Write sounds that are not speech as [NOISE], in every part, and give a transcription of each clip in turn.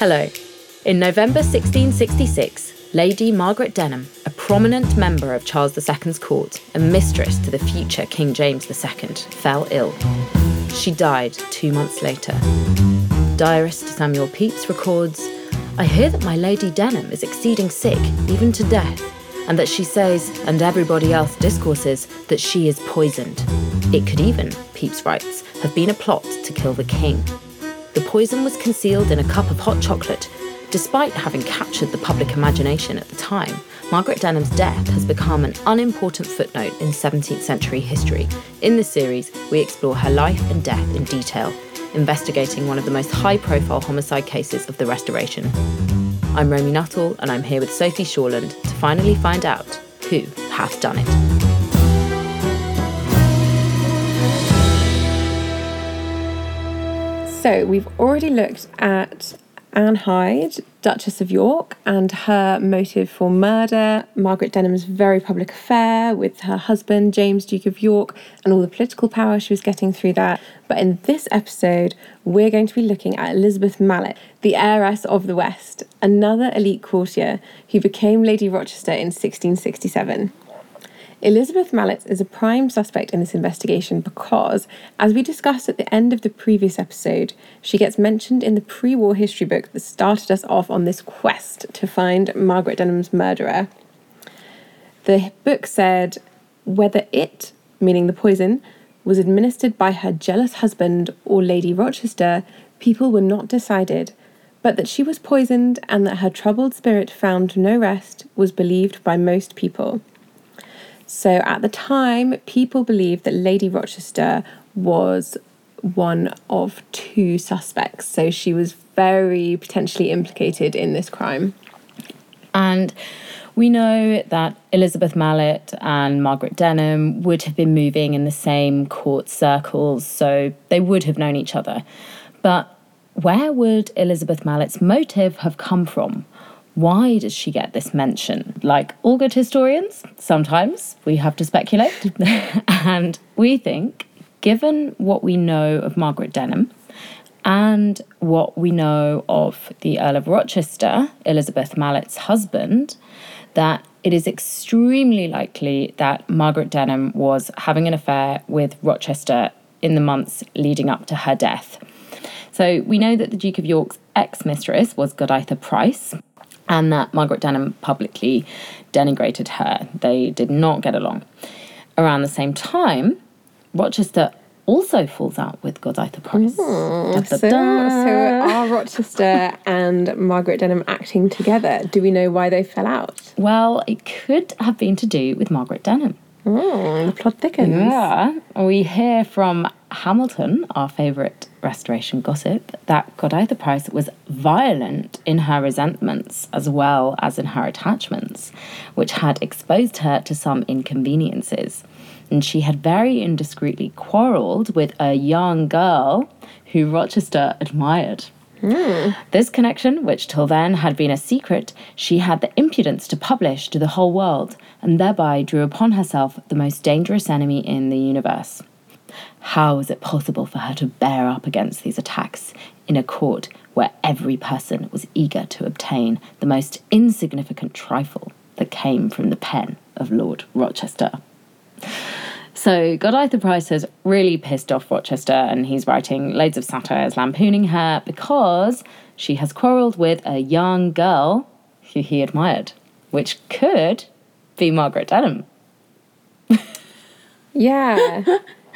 Hello. In November 1666, Lady Margaret Denham, a prominent member of Charles II's court and mistress to the future King James II, fell ill. She died two months later. Diarist Samuel Pepys records I hear that my Lady Denham is exceeding sick, even to death, and that she says, and everybody else discourses, that she is poisoned. It could even, Pepys writes, have been a plot to kill the king. The poison was concealed in a cup of hot chocolate. Despite having captured the public imagination at the time, Margaret Denham's death has become an unimportant footnote in 17th century history. In this series, we explore her life and death in detail, investigating one of the most high profile homicide cases of the Restoration. I'm Romy Nuttall, and I'm here with Sophie Shawland to finally find out who hath done it. So we've already looked at Anne Hyde, Duchess of York, and her motive for murder, Margaret Denham's very public affair with her husband, James, Duke of York, and all the political power she was getting through that. But in this episode, we're going to be looking at Elizabeth Malet, the heiress of the West, another elite courtier who became Lady Rochester in 1667. Elizabeth Malet is a prime suspect in this investigation because, as we discussed at the end of the previous episode, she gets mentioned in the pre war history book that started us off on this quest to find Margaret Denham's murderer. The book said whether it, meaning the poison, was administered by her jealous husband or Lady Rochester, people were not decided, but that she was poisoned and that her troubled spirit found no rest was believed by most people. So at the time, people believed that Lady Rochester was one of two suspects. So she was very potentially implicated in this crime. And we know that Elizabeth Malet and Margaret Denham would have been moving in the same court circles, so they would have known each other. But where would Elizabeth Malet's motive have come from? Why does she get this mention? Like all good historians, sometimes we have to speculate. [LAUGHS] and we think, given what we know of Margaret Denham and what we know of the Earl of Rochester, Elizabeth Malet's husband, that it is extremely likely that Margaret Denham was having an affair with Rochester in the months leading up to her death. So we know that the Duke of York's ex mistress was Goditha Price, and that Margaret Denham publicly denigrated her. They did not get along. Around the same time, Rochester also falls out with Goditha Price. Mm, so, so are Rochester and Margaret Denham acting together? Do we know why they fell out? Well, it could have been to do with Margaret Denham. Mm, the plot thickens. Yeah. We hear from Hamilton, our favourite restoration gossip, that Goditha Price was violent in her resentments as well as in her attachments, which had exposed her to some inconveniences. And she had very indiscreetly quarrelled with a young girl who Rochester admired. Mm. This connection, which till then had been a secret, she had the impudence to publish to the whole world, and thereby drew upon herself the most dangerous enemy in the universe. How was it possible for her to bear up against these attacks in a court where every person was eager to obtain the most insignificant trifle that came from the pen of Lord Rochester? So Goditha Price has really pissed off Rochester and he's writing loads of satires lampooning her because she has quarrelled with a young girl who he admired, which could be Margaret Denham. [LAUGHS] yeah.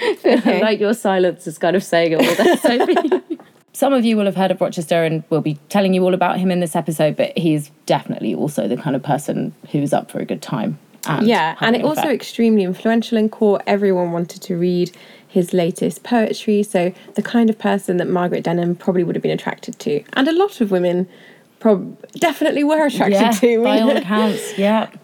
[LAUGHS] Okay. like your silence is kind of saying all that, Sophie. [LAUGHS] Some of you will have heard of Rochester and we'll be telling you all about him in this episode, but he's definitely also the kind of person who's up for a good time. And yeah, and it also extremely influential in court. Everyone wanted to read his latest poetry, so the kind of person that Margaret Denham probably would have been attracted to, and a lot of women prob- definitely were attracted yeah, to. By all accounts, yeah. [LAUGHS]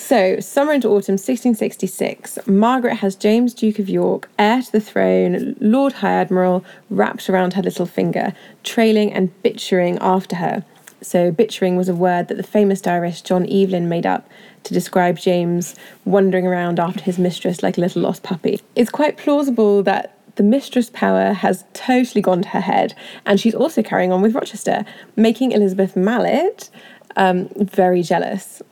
So, summer into autumn 1666, Margaret has James, Duke of York, heir to the throne, Lord High Admiral, wrapped around her little finger, trailing and bitchering after her. So, bitchering was a word that the famous diarist John Evelyn made up to describe James wandering around after his mistress like a little lost puppy. It's quite plausible that the mistress power has totally gone to her head, and she's also carrying on with Rochester, making Elizabeth Malet um, very jealous.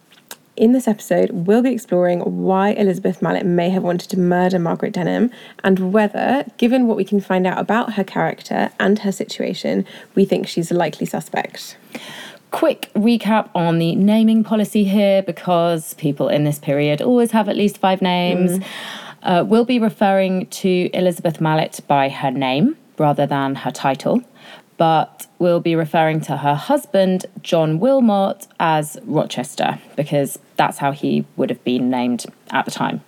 In this episode, we'll be exploring why Elizabeth Malet may have wanted to murder Margaret Denham and whether, given what we can find out about her character and her situation, we think she's a likely suspect. Quick recap on the naming policy here because people in this period always have at least five names. Uh, we'll be referring to Elizabeth Malet by her name rather than her title, but we'll be referring to her husband, John Wilmot, as Rochester because that's how he would have been named at the time.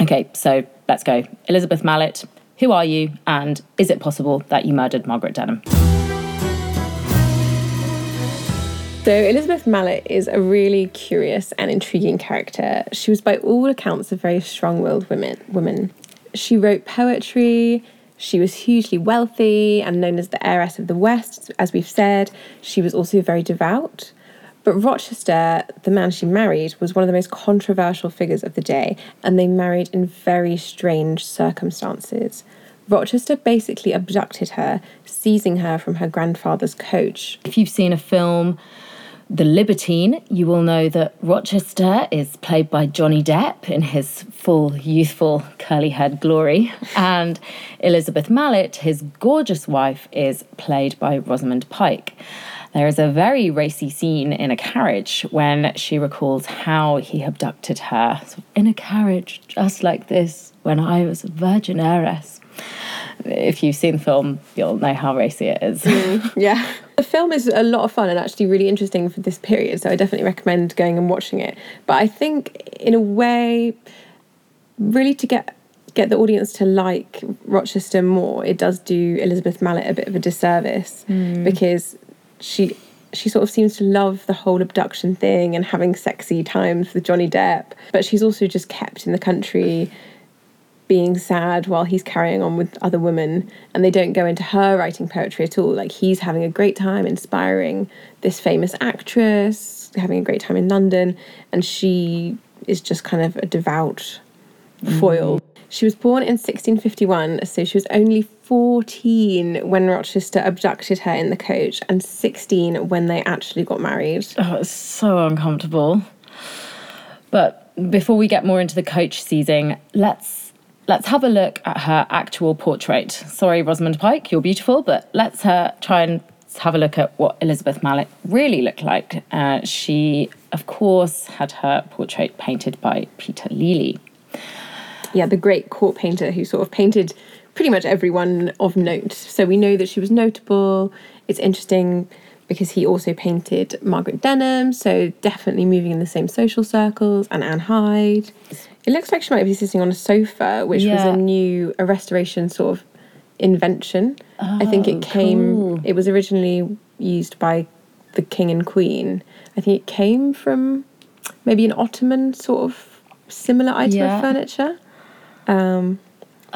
Okay, so let's go. Elizabeth Malet, who are you, and is it possible that you murdered Margaret Denham? So, Elizabeth Malet is a really curious and intriguing character. She was, by all accounts, a very strong willed woman. woman. She wrote poetry, she was hugely wealthy and known as the heiress of the West, as we've said. She was also very devout. But Rochester, the man she married, was one of the most controversial figures of the day, and they married in very strange circumstances. Rochester basically abducted her, seizing her from her grandfather's coach. If you've seen a film, The Libertine, you will know that Rochester is played by Johnny Depp in his full youthful curly haired glory, and Elizabeth Malet, his gorgeous wife, is played by Rosamund Pike. There is a very racy scene in a carriage when she recalls how he abducted her in a carriage just like this when I was a virgin heiress. If you've seen the film, you'll know how racy it is. Mm, yeah. The film is a lot of fun and actually really interesting for this period, so I definitely recommend going and watching it. But I think, in a way, really to get get the audience to like Rochester more, it does do Elizabeth Malet a bit of a disservice mm. because she she sort of seems to love the whole abduction thing and having sexy times with Johnny Depp, but she's also just kept in the country being sad while he's carrying on with other women and they don't go into her writing poetry at all. Like he's having a great time inspiring this famous actress having a great time in london and she is just kind of a devout foil. Mm-hmm. She was born in 1651 so she was only 14 when rochester abducted her in the coach and 16 when they actually got married. Oh, it's so uncomfortable. But before we get more into the coach seizing, let's let's have a look at her actual portrait. Sorry, Rosamund Pike, you're beautiful, but let's uh, try and have a look at what Elizabeth Malet really looked like. Uh, she, of course, had her portrait painted by Peter Lely. yeah, the great court painter who sort of painted pretty much everyone of note. So we know that she was notable. It's interesting because he also painted Margaret Denham, so definitely moving in the same social circles, and Anne Hyde. It looks like she might be sitting on a sofa, which was a new, a restoration sort of invention. I think Oh, it came, cool. it was originally used by the king and queen. I think it came from maybe an Ottoman sort of similar item Yeah. of furniture. Um,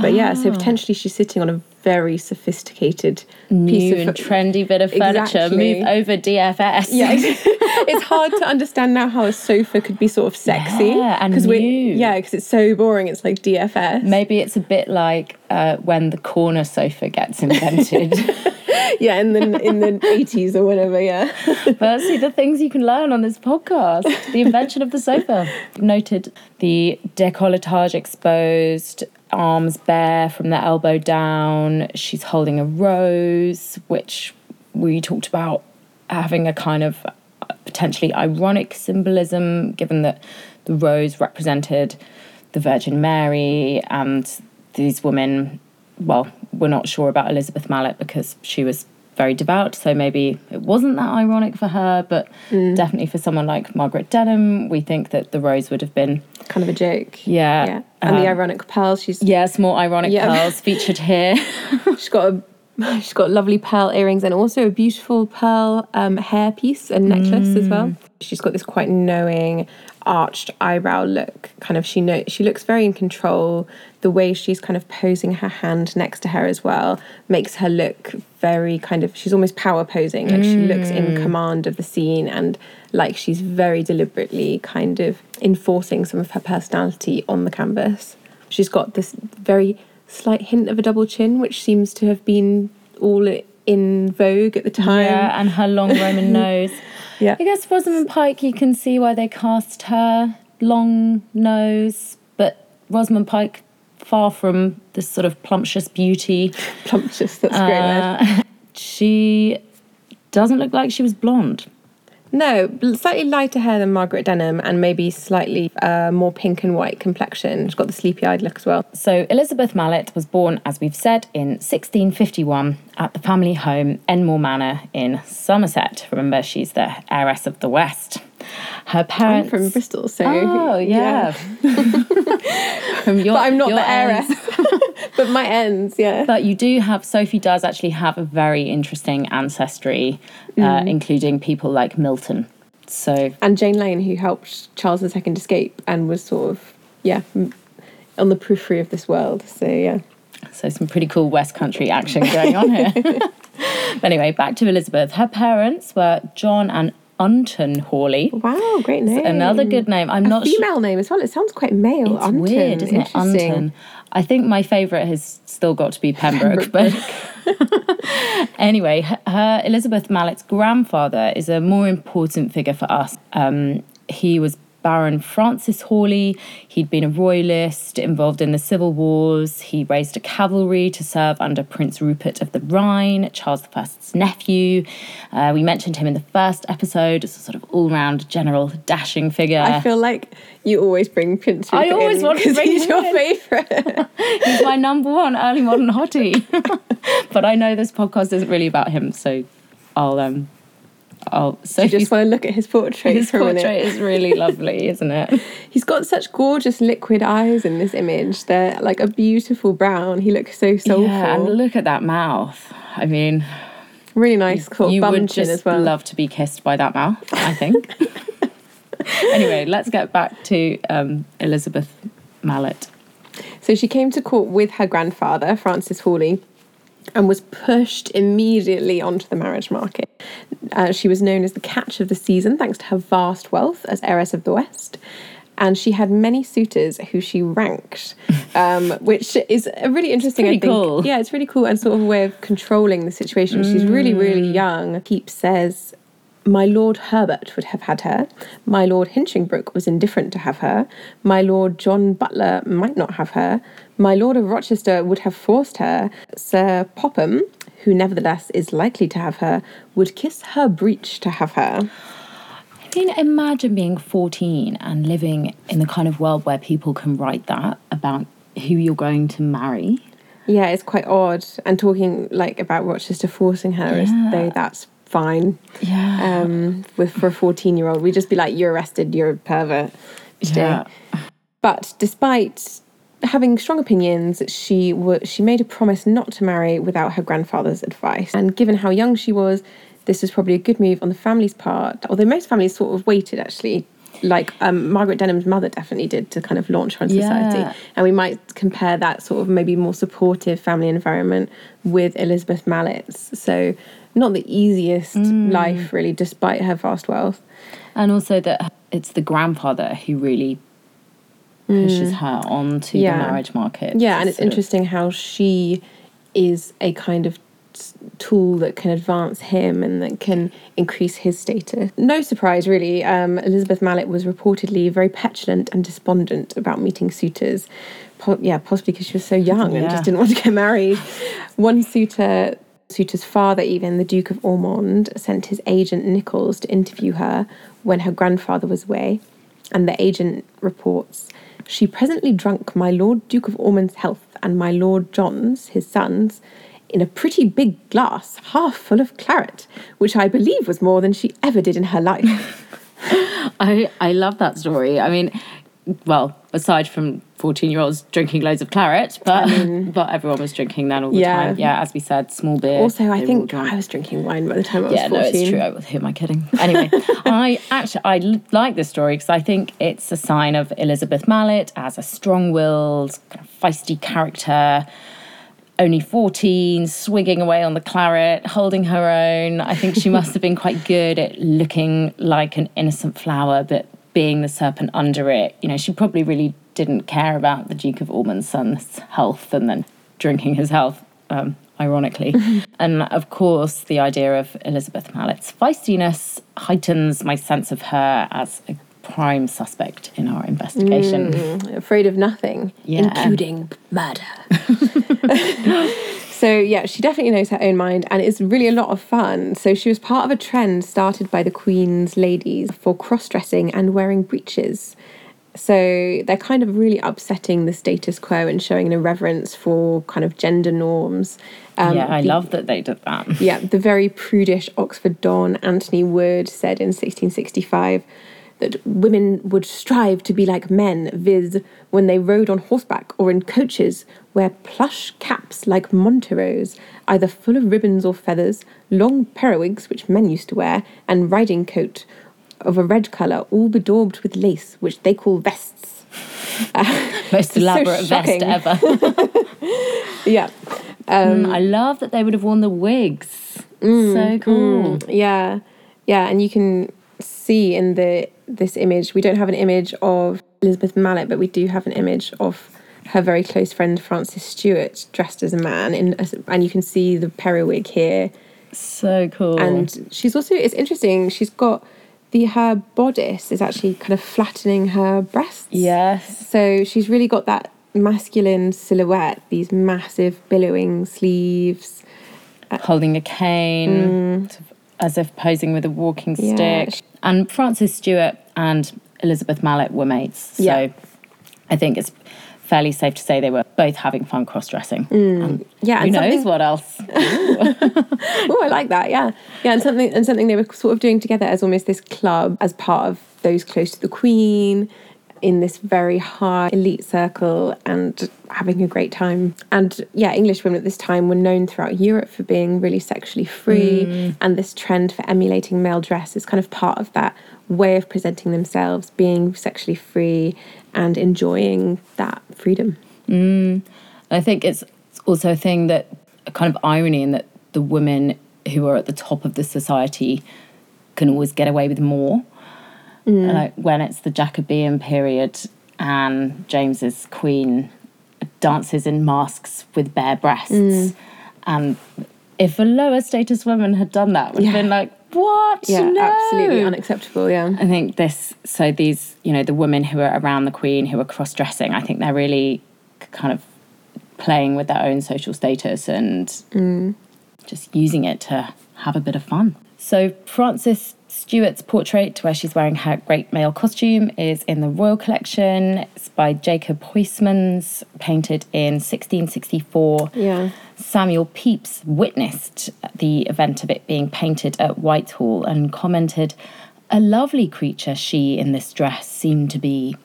but yeah, so Ah. potentially she's sitting on a very sophisticated New piece of and trendy bit of furniture. Exactly. Move over DFS. Yeah, [LAUGHS] it's hard to understand now how a sofa could be sort of sexy. Yeah, and we- new. Yeah, because it's so boring. It's like DFS. Maybe it's a bit like uh, when the corner sofa gets invented. [LAUGHS] Yeah, in the in the [LAUGHS] eighties or whatever. Yeah. but see the things you can learn on this podcast. The invention of the sofa. Noted the décolletage exposed, arms bare from the elbow down. She's holding a rose, which we talked about having a kind of uh, potentially ironic symbolism, given that the rose represented the Virgin Mary and these women. Well, we're not sure about Elizabeth Malet because she was very devout, so maybe it wasn't that ironic for her, but definitely for someone like Margaret Denham, we think that the rose would have been, kind of a joke. yeah. Yeah. And the um, ironic pearls. She's Yes, more ironic Yeah. pearls featured here. [LAUGHS] she's got a [LAUGHS] she's got lovely pearl earrings and also a beautiful pearl um, hairpiece and necklace as well. She's got this quite knowing, arched eyebrow look. Kind of she know she looks very in control. The way she's kind of posing her hand next to her as well makes her look very kind of she's almost power posing. Like she looks in command of the scene and like she's very deliberately kind of enforcing some of her personality on the canvas. She's got this very slight hint of a double chin, which seems to have been all in vogue at the time. Yeah, and her long Roman [LAUGHS] nose. Yeah. I guess Rosamund Pike, you can see why they cast her long nose, but Rosamund Pike, far from this sort of plumptious beauty, [LAUGHS] Plumptious, that's a great word. uh, [LAUGHS] she doesn't look like she was blonde. No, slightly lighter hair than Margaret Denham and maybe slightly uh, more pink and white complexion. She's got the sleepy eyed look as well. So Elizabeth Malet was born, as we've said, in 1651 at the family home Enmore Manor in Somerset. Remember, she's the heiress of the West. Her I'm parents from Bristol, so. Oh yeah. [LAUGHS] From your, But I'm not the heiress. [LAUGHS] but my ends, yeah. But you do have Sophie does actually have a very interesting ancestry, uh, Mm. including people like Milton. So And Jane Lane, who helped Charles II escape and was sort of, yeah, on the periphery of this world. So, yeah. So some pretty cool West Country action going on here. [LAUGHS] but anyway, back to Elizabeth. Her parents were John and Unton Hawley. Wow, great name. Another good name. I'm A not sure. female name as well. It sounds quite male. It's Unton. weird, isn't it? Unton. I think my favourite has still got to be Pembroke, but [LAUGHS] anyway, her, her Elizabeth Malet's grandfather is a more important figure for us. Um, he was Baron Francis Hawley. He'd been a royalist involved in the civil wars. He raised a cavalry to serve under Prince Rupert of the Rhine, Charles I's nephew. Uh, we mentioned him in the first episode as a sort of all-round general dashing figure. I feel like you always bring Prince Rupert I always in want to bring he's him your favourite. [LAUGHS] [LAUGHS] He's my number one early modern hottie. [LAUGHS] but I know this podcast isn't really about him, so I'll um I'll so you just want to look at his portrait his for portrait minute. is really [LAUGHS] lovely, isn't it? [LAUGHS] He's got such gorgeous liquid eyes in this image. They're like a beautiful brown. He looks so soulful. Yeah, and look at that mouth. I mean, really nice of You would just as well. love to be kissed by that mouth, I think. [LAUGHS] anyway, let's get back to um, Elizabeth Malet. So she came to court with her grandfather, Francis Hawley, and was pushed immediately onto the marriage market. Uh, she was known as the catch of the season thanks to her vast wealth as heiress of the West. And she had many suitors who she ranked, [LAUGHS] um, which is a really interesting. pretty I think. cool. Yeah, it's really cool and sort of a way of controlling the situation. She's really, really Mm. young. Pepys says my Lord Herbert would have had her. My Lord Hinchingbroke was indifferent to have her. My Lord John Butler might not have her. My Lord of Rochester would have forced her. Sir Popham, who nevertheless is likely to have her, would kiss her breech to have her. I mean, imagine being 14 and living in the kind of world where people can write that about who you're going to marry. Yeah, it's quite odd. And talking like about Rochester forcing her as though that's fine. Yeah. Um, with for a fourteen year old, we'd just be like, "You're arrested. You're a pervert." yeah. But despite having strong opinions, she wa she made a promise not to marry without her grandfather's advice. And given how young she was, this was probably a good move on the family's part. Although most families sort of waited actually. Like um, Margaret Denham's mother definitely did to kind of launch her in society. Yeah. And we might compare that sort of maybe more supportive family environment with Elizabeth Malet's. So, not the easiest Mm. life, really, despite her vast wealth. And also that it's the grandfather who really pushes her onto Mm. Yeah. the marriage market. Yeah, and it's Sort of- interesting how she is a kind of tool that can advance him and that can increase his status. No surprise, really. Um, Elizabeth Malet was reportedly very petulant and despondent about meeting suitors. Po- yeah, possibly because she was so young and just didn't want to get married. [LAUGHS] One suitor, suitor's father, even the Duke of Ormond, sent his agent Nichols to interview her when her grandfather was away. And the agent reports she presently drank my Lord Duke of Ormond's health and my Lord John's, his son's, in a pretty big glass, half full of claret, which I believe was more than she ever did in her life. [LAUGHS] I, I love that story. I mean, well, aside from 14 year olds drinking loads of claret, but [LAUGHS] but everyone was drinking then all the Yeah. time. Yeah, as we said, small beer. also, I think. I was drinking wine by the time I was 14. yeah, no, it's true. I was, who am I kidding? Anyway, [LAUGHS] I actually I like this story because I think it's a sign of Elizabeth Malet as a strong-willed, kind of feisty character. Only 14, swigging away on the claret, holding her own. I think she must have been quite good at looking like an innocent flower, but being the serpent under it. You know, she probably really didn't care about the Duke of Ormond's son's health and then drinking his health, um, ironically. [LAUGHS] and of course, the idea of Elizabeth Malet's feistiness heightens my sense of her as a prime suspect in our investigation. Mm, afraid of nothing, Yeah. including murder. [LAUGHS] [LAUGHS] so yeah, she definitely knows her own mind, and it's really a lot of fun. So she was part of a trend started by the Queen's ladies for cross-dressing and wearing breeches. So they're kind of really upsetting the status quo and showing an irreverence for kind of gender norms. Um, yeah, I the- love that they did that. yeah, the very prudish Oxford Don Anthony Wood said in 1665 that women would strive to be like men, viz., when they rode on horseback or in coaches, wear plush caps like Monteros, either full of ribbons or feathers, long periwigs, which men used to wear, and riding coat of a red colour, all bedaubed with lace, which they call vests. [LAUGHS] Most so elaborate vest ever. [LAUGHS] Yeah. Mm, um, I love that they would have worn the wigs. Mm, so cool. Mm, yeah, yeah, and you can see in the this image. We don't have an image of Elizabeth Malet, but we do have an image of her very close friend Frances Stewart dressed as a man, in and you can see the periwig here. So cool. And she's also it's interesting. She's got the her bodice is actually kind of flattening her breasts. yes. So she's really got that masculine silhouette, these massive billowing sleeves. holding a cane, mm. sort of as if posing with a walking Mm. Yeah. stick. And Frances Stewart and Elizabeth Malet were mates. So Yeah. I think it's fairly safe to say they were both having fun cross dressing. Yeah, Who and knows something- what else? [LAUGHS] Oh, I like that. Yeah, yeah, and something and something they were sort of doing together as almost this club as part of those close to the Queen, in this very high elite circle, and having a great time. And yeah, English women at this time were known throughout Europe for being really sexually free, mm. and this trend for emulating male dress is kind of part of that way of presenting themselves, being sexually free and enjoying that freedom. Mm. I think it's it's also a thing that a kind of irony in that the women who are at the top of the society can always get away with more. Mm. Like when it's the Jacobean period and James's queen dances in masks with bare breasts. Mm. And if a lower status woman had done that, would have Yeah. been like, what? Yeah, No." absolutely unacceptable. Yeah. I think this, so these, you know, the women who are around the Queen who are cross dressing, I think they're really kind of playing with their own social status and mm. just using it to have a bit of fun. So, Frances Stewart's portrait, where she's wearing her great male costume, is in the Royal Collection. It's by Jacob Huysmans, painted in 1664. Yeah. Samuel Pepys witnessed the event of it being painted at Whitehall and commented, A lovely creature she in this dress seemed to be.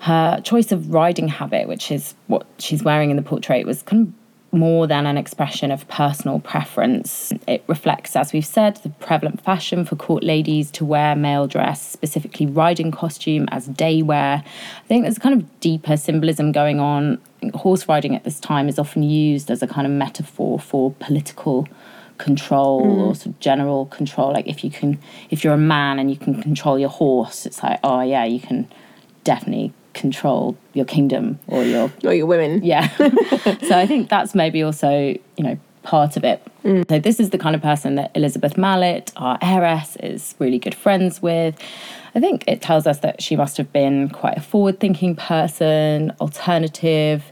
Her choice of riding habit, which is what she's wearing in the portrait, was kind of more than an expression of personal preference. It reflects, as we've said, the prevalent fashion for court ladies to wear male dress, specifically riding costume as day wear. I think there's a kind of deeper symbolism going on. Horse riding at this time is often used as a kind of metaphor for political control mm. or sort of general control. Like if you can, if you're a man and you can control your horse, it's like, oh yeah, you can definitely control your kingdom or your Or your women. yeah. [LAUGHS] so I think that's maybe also, you know, part of it. Mm. So this is the kind of person that Elizabeth Malet, our heiress, is really good friends with. I think it tells us that she must have been quite a forward-thinking person, alternative,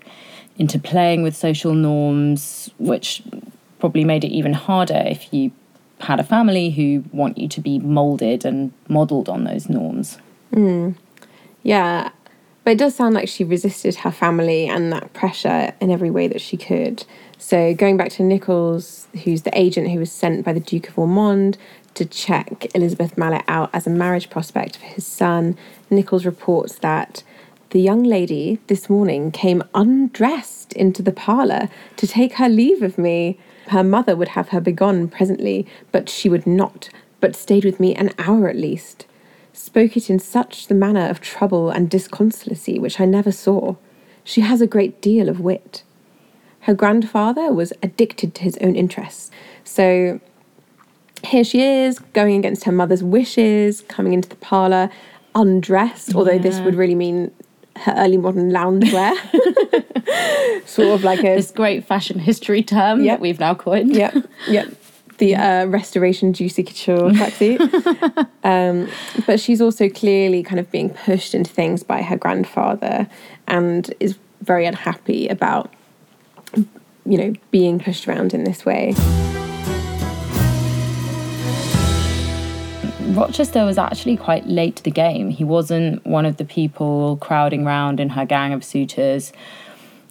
into playing with social norms, which probably made it even harder if you had a family who want you to be molded and modeled on those norms. Mm. Yeah, but it does sound like she resisted her family and that pressure in every way that she could. So, going back to Nichols, who's the agent who was sent by the Duke of Ormond to check Elizabeth Malet out as a marriage prospect for his son, Nichols reports that the young lady this morning came undressed into the parlour to take her leave of me. Her mother would have her begone presently, but she would not, but stayed with me an hour at least spoke it in such the manner of trouble and disconsolacy which I never saw. She has a great deal of wit. Her grandfather was addicted to his own interests. So here she is, going against her mother's wishes, coming into the parlour undressed, although this would really mean her early modern loungewear. [LAUGHS] [LAUGHS] sort of like a This great fashion history term Yep. that we've now coined. yep, yep. The uh, restoration juicy couture [LAUGHS] tracksuit. um, but she's also clearly kind of being pushed into things by her grandfather and is very unhappy about, you know, being pushed around in this way. Rochester was actually quite late to the game. He wasn't one of the people crowding round in her gang of suitors.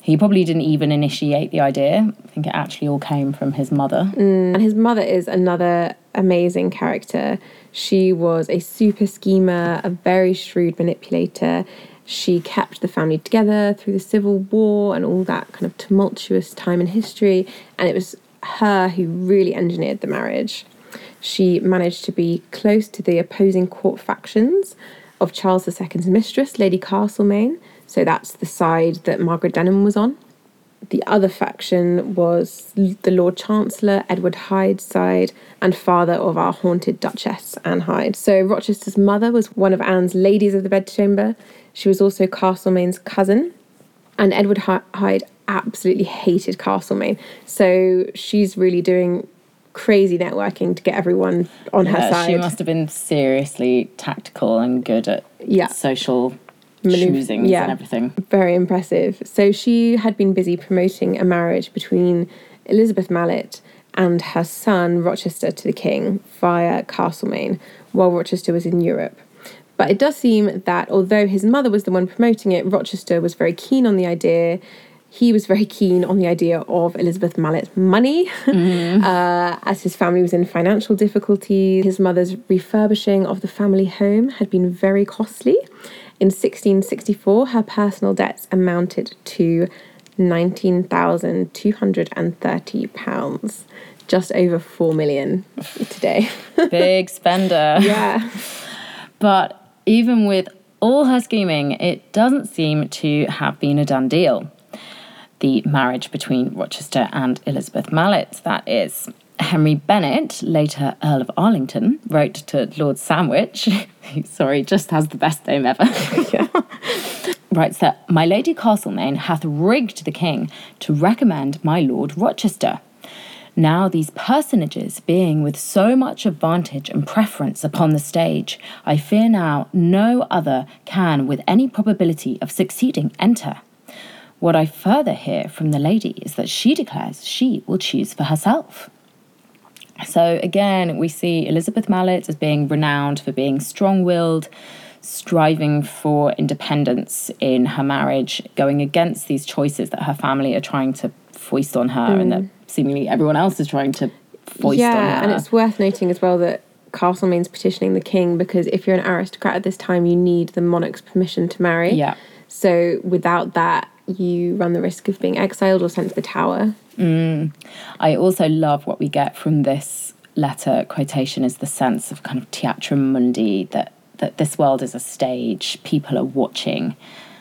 He probably didn't even initiate the idea. I think it actually all came from his mother. Mm. And his mother is another amazing character. She was a super schemer, a very shrewd manipulator. She kept the family together through the Civil War and all that kind of tumultuous time in history. And it was her who really engineered the marriage. She managed to be close to the opposing court factions of Charles II's mistress, Lady Castlemaine. So that's the side that Margaret Denham was on. The other faction was the Lord Chancellor, Edward Hyde's side, and father of our haunted Duchess, Anne Hyde. So Rochester's mother was one of Anne's ladies of the bedchamber. She was also Castlemaine's cousin. And Edward Hyde absolutely hated Castlemaine. So she's really doing crazy networking to get everyone on her Yeah, side. she must have been seriously tactical and good at Yeah. social Maneuver- schmoozings yeah. and everything. Very impressive. So she had been busy promoting a marriage between Elizabeth Malet and her son Rochester to the king via Castlemaine while Rochester was in Europe. But it does seem that although his mother was the one promoting it, Rochester was very keen on the idea. He was very keen on the idea of Elizabeth Malet's money, [LAUGHS] uh, as his family was in financial difficulties. His mother's refurbishing of the family home had been very costly. In 1664, her personal debts amounted to £19,230, just over 4 million today. [LAUGHS] Big spender. yeah. But even with all her scheming, it doesn't seem to have been a done deal. The marriage between Rochester and Elizabeth Malet, that is. Henry Bennet, later Earl of Arlington, wrote to Lord Sandwich, [LAUGHS] sorry, just has the best name ever. [LAUGHS] writes that my lady Castlemaine hath rigged the king to recommend my lord Rochester. Now these personages being with so much advantage and preference upon the stage, I fear now no other can with any probability of succeeding enter. What I further hear from the lady is that she declares she will choose for herself. So again, we see Elizabeth Malet as being renowned for being strong willed, striving for independence in her marriage, going against these choices that her family are trying to foist on her and that mm. seemingly everyone else is trying to foist on her. yeah, and it's worth noting as well that Castlemaine's petitioning the king because if you're an aristocrat at this time, you need the monarch's permission to marry. Yeah. So without that, you run the risk of being exiled or sent to the tower. Mm. I also love what we get from this letter quotation is the sense of kind of theatrum mundi that that this world is a stage, people are watching.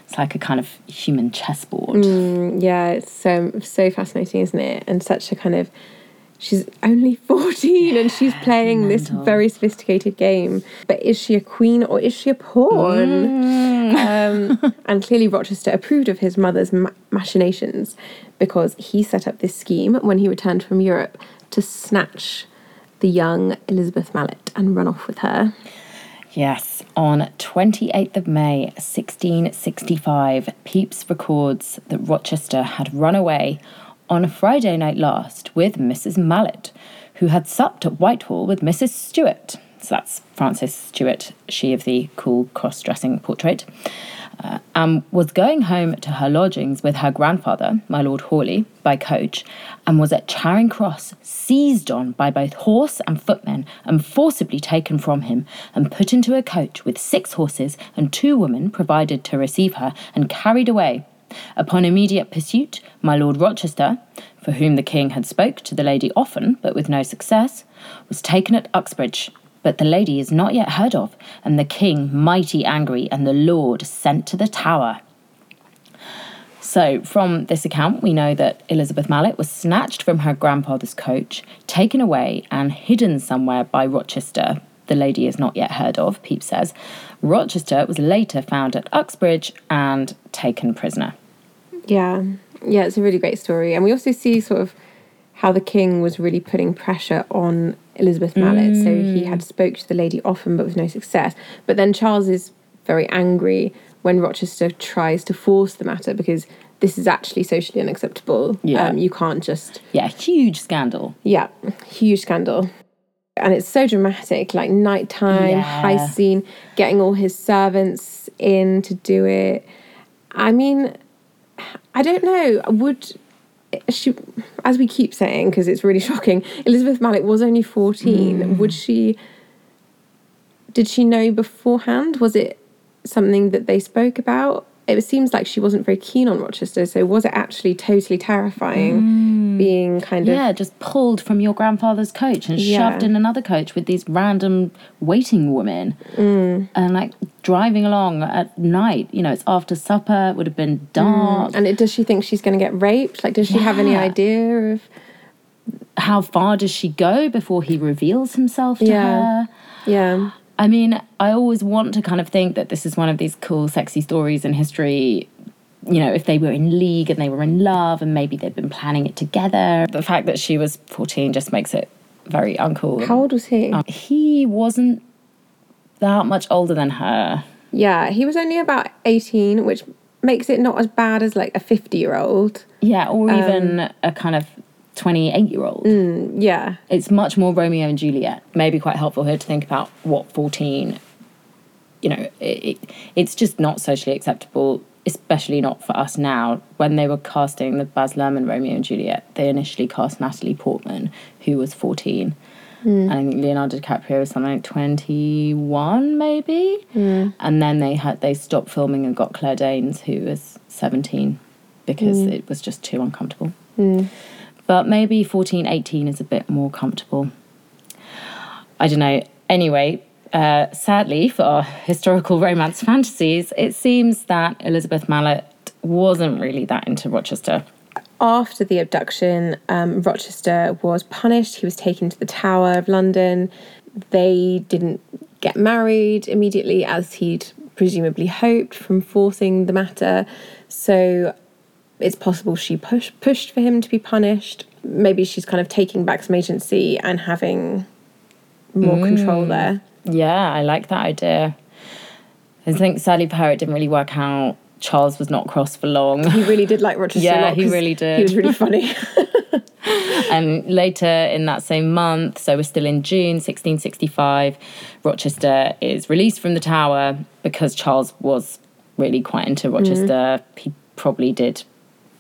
It's like a kind of human chessboard. Mm, yeah, it's so so fascinating, isn't it? And such a kind of she's only [LAUGHS] 14 and she's playing this very sophisticated game. But is she a queen or is she a pawn? Um, [LAUGHS] and clearly Rochester approved of his mother's ma- machinations because he set up this scheme when he returned from Europe to snatch the young Elizabeth Malet and run off with her. Yes, on 28th of May 1665, Pepys records that Rochester had run away on a Friday night last with Mrs. Malet, who had supped at Whitehall with Mrs. Stewart. So that's Frances Stewart, she of the cool cross dressing portrait, uh, and was going home to her lodgings with her grandfather, my Lord Hawley, by coach, and was at Charing Cross seized on by both horse and footmen and forcibly taken from him and put into a coach with six horses and two women provided to receive her and carried away. Upon immediate pursuit, my Lord Rochester, for whom the king had spoke to the lady often but with no success, was taken at Uxbridge. But the lady is not yet heard of, and the king mighty angry, and the lord sent to the tower. So, from this account, we know that Elizabeth Malet was snatched from her grandfather's coach, taken away, and hidden somewhere by Rochester the lady is not yet heard of, Pepys says. Rochester was later found at Uxbridge and taken prisoner. Yeah, yeah, it's a really great story, and we also see sort of how the king was really putting pressure on Elizabeth Malet. So he had spoke to the lady often, but with no success. But then Charles is very angry when Rochester tries to force the matter because this is actually socially unacceptable. Yeah. um, you can't just Yeah, huge scandal. yeah, huge scandal. And it's so dramatic, like nighttime, Yeah. high scene, getting all his servants in to do it. I mean, I don't know. Would she, as we keep saying, because it's really [LAUGHS] shocking, Elizabeth Malet was only 14. Hmm. Would she, did she know beforehand? Was it something that they spoke about? It seems like she wasn't very keen on Rochester. So was it actually totally terrifying being kind of Yeah, just pulled from your grandfather's coach and Yeah. shoved in another coach with these random waiting women. Mm. And like driving along at night, you know, it's after supper, it would have been dark. And it, does she think she's going to get raped? Like, does she have any idea of? How far does she go before he reveals himself to Yeah. her? Yeah, I mean, I always want to kind of think that this is one of these cool, sexy stories in history. You know, if they were in league and they were in love and maybe they'd been planning it together. The fact that she was 14 just makes it very uncool. how old was he? Uh, he wasn't that much older than her. yeah, he was only about eighteen, which makes it not as bad as like a fifty-year-old. Yeah, or Um, even a kind of 28 year old. Mm. Yeah, It's much more Romeo and Juliet. Maybe quite helpful here to think about what 14, you know, it, it, it's just not socially acceptable, especially not for us now. When they were casting the Baz Luhrmann Romeo and Juliet, they initially cast Natalie Portman, who was 14. Mm. And I think Leonardo DiCaprio was something like 21, maybe. Mm. And then they had they stopped filming and got Claire Danes, who was 17, because mm. it was just too uncomfortable. But maybe 14, 18 is a bit more comfortable. I don't know. Anyway, uh, sadly for our historical romance fantasies, it seems that Elizabeth Malet wasn't really that into Rochester. after the abduction, um, Rochester was punished. He was taken to the Tower of London. They didn't get married immediately as he'd presumably hoped from forcing the matter. So it's possible she push, pushed for him to be punished. Maybe she's kind of taking back some agency and having more control mm. there. Yeah, I like that idea. I think sadly for her, it didn't really work out. Charles was not cross for long. He really did like Rochester. a [LAUGHS] Yeah, lot he really did. He was really [LAUGHS] funny. [LAUGHS] and later in that same month, so we're still in June 1665, Rochester is released from the tower because Charles was really quite into Rochester. Mm-hmm. He probably did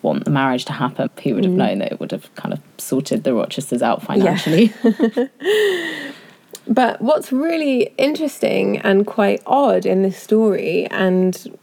want the marriage to happen. He would have mm. known that it would have kind of sorted the Rochesters out financially. [LAUGHS] But what's really interesting and quite odd in this story, and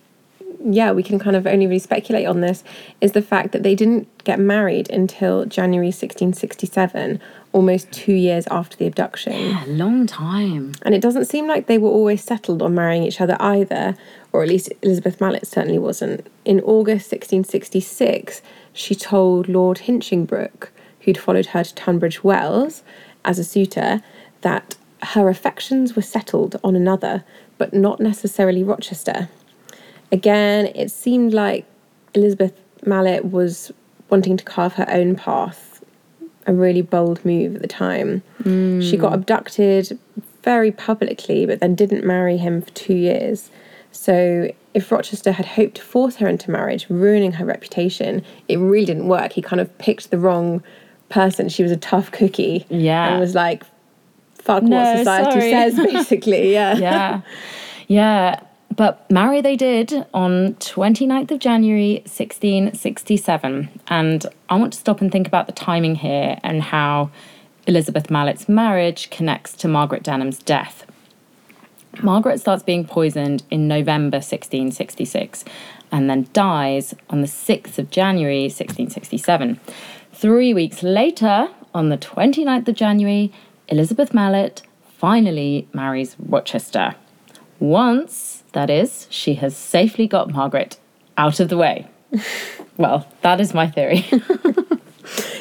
yeah, we can kind of only really speculate on this, is the fact that they didn't get married until January 1667, almost two years after the abduction. A long time. And it doesn't seem like they were always settled on marrying each other either, or at least Elizabeth Malet certainly wasn't. In August 1666, she told Lord Hinchingbroke, who'd followed her to Tunbridge Wells as a suitor, that her affections were settled on another, but not necessarily Rochester. Again, it seemed like Elizabeth Malet was wanting to carve her own path a really bold move at the time. She got hmm. abducted very publicly, but then didn't marry him for two years. So, if Rochester had hoped to force her into marriage, ruining her reputation, it really didn't work. He kind of picked the wrong person. She was a tough cookie. Yeah. And was like, fuck No, what society sorry. says, [LAUGHS] basically. Yeah. yeah. Yeah. But marry they did on 29th of January 1667. And I want to stop and think about the timing here and how Elizabeth Malet's marriage connects to Margaret Denham's death. Margaret starts being poisoned in November 1666 and then dies on the 6th of January 1667. Three weeks later, on the 29th of January, Elizabeth Malet finally marries Rochester. Once, that is, she has safely got Margaret out of the way. [LAUGHS] well, that is my theory. [LAUGHS]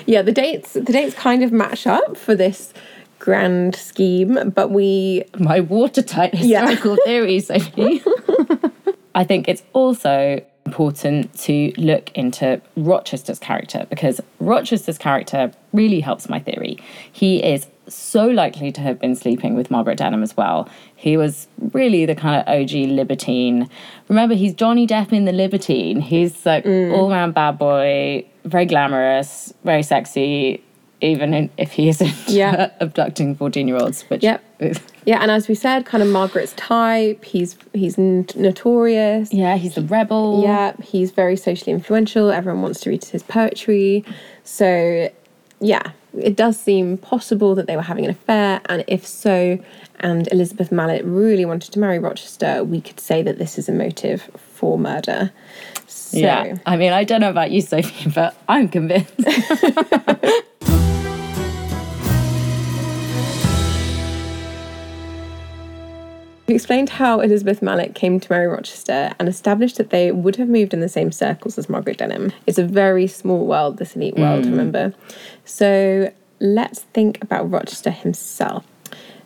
yeah the dates the dates kind of match up for this grand scheme, but we My watertight Yeah. historical [LAUGHS] theory, Sophie. I think it's also important to look into Rochester's character because Rochester's character really helps my theory. He is so likely to have been sleeping with Margaret Denham as well. He was really the kind of OG libertine. Remember, he's Johnny Depp in The Libertine. He's like mm. all round bad boy, very glamorous, very sexy, even if he isn't [LAUGHS] Yeah. [LAUGHS] abducting 14 year olds, which Yep. is- yeah, and as we said, kind of Margaret's type. He's he's n- notorious. yeah, he's a rebel. Yeah, he's very socially influential. Everyone wants to read his poetry. So, yeah, it does seem possible that they were having an affair. And if so, and Elizabeth Malet really wanted to marry Rochester, we could say that this is a motive for murder. So, Yeah. I mean, I don't know about you, Sophie, but I'm convinced. [LAUGHS] We explained how Elizabeth Malet came to marry Rochester and established that they would have moved in the same circles as Margaret Denham. It's a very small world, this elite world, mm. remember? So let's think about Rochester himself.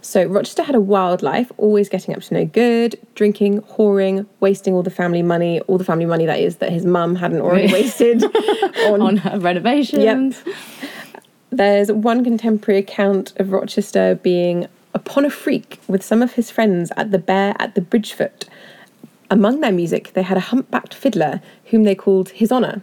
So Rochester had a wild life, always getting up to no good, drinking, whoring, wasting all the family money, all the family money that is that his mum hadn't already [LAUGHS] wasted on on her renovations. there's one contemporary account of Rochester being upon a freak with some of his friends at the Bear at the Bridgefoot. Among their music, they had a humpbacked fiddler whom they called His Honour.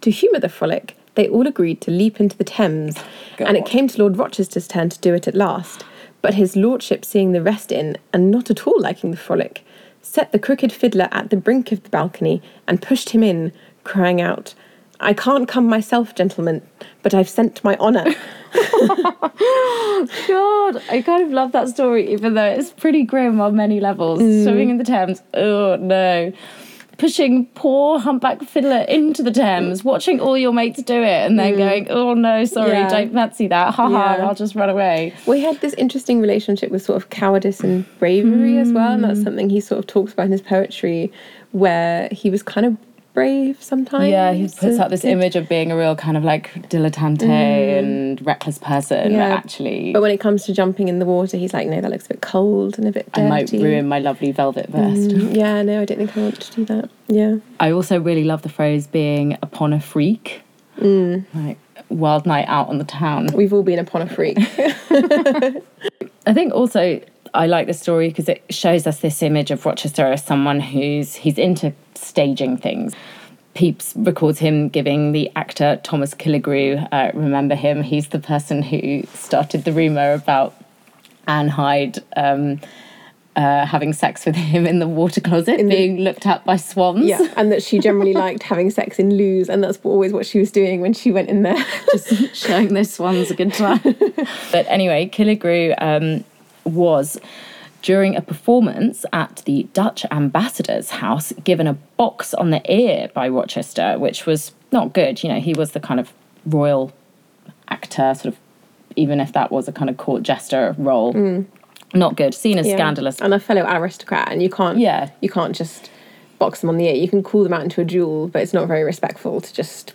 To humour the frolic, they all agreed to leap into the Thames, and it came to Lord Rochester's turn to do it at last. But his lordship, seeing the rest in, and not at all liking the frolic, set the crooked fiddler at the brink of the balcony and pushed him in, crying out, I can't come myself, gentlemen, but I've sent my honour. [LAUGHS] [LAUGHS] God, I kind of love that story, even though it's pretty grim on many levels. Mm. Swimming in the Thames, oh no. Pushing poor humpback fiddler into the Thames, watching all your mates do it, and then going, oh no, sorry, Mm. Yeah. don't fancy that. Haha, Yeah. I'll just run away. We had this interesting relationship with sort of cowardice and bravery as well, and that's something he sort of talks about in his poetry, where he was kind of brave sometimes. Yeah, he puts out this image of being a real kind of like dilettante and reckless person, Mm. Yeah. but actually, But when it comes to jumping in the water, he's like, no, that looks a bit cold and a bit I might ruin my lovely velvet vest. Mm, [LAUGHS] Yeah, no, I don't think I want to do that. Yeah. I also really love the phrase being upon a freak. Mm. Like wild night out on the town. We've all been upon a freak. [LAUGHS] [LAUGHS] I think also I like the story because it shows us this image of Rochester as someone who's he's into staging things. Pepys records him giving the actor Thomas Killigrew, uh, remember him? He's the person who started the rumour about Anne Hyde um, uh, having sex with him in the water closet, being looked at by swans. yeah, and that she generally liked having sex in loos, and that's always what she was doing when she went in there. just showing those swans a good time. [LAUGHS] but anyway, Killigrew um, was during a performance at the Dutch ambassador's house given a box on the ear by Rochester, which was not good. You know, he was the kind of royal actor, sort of, even if that was a kind of court jester role. Mm. Not good, seen as Yeah. scandalous. and a fellow aristocrat, and you can't. Yeah. you can't just box them on the ear. You can call them out into a duel, but it's not very respectful to just.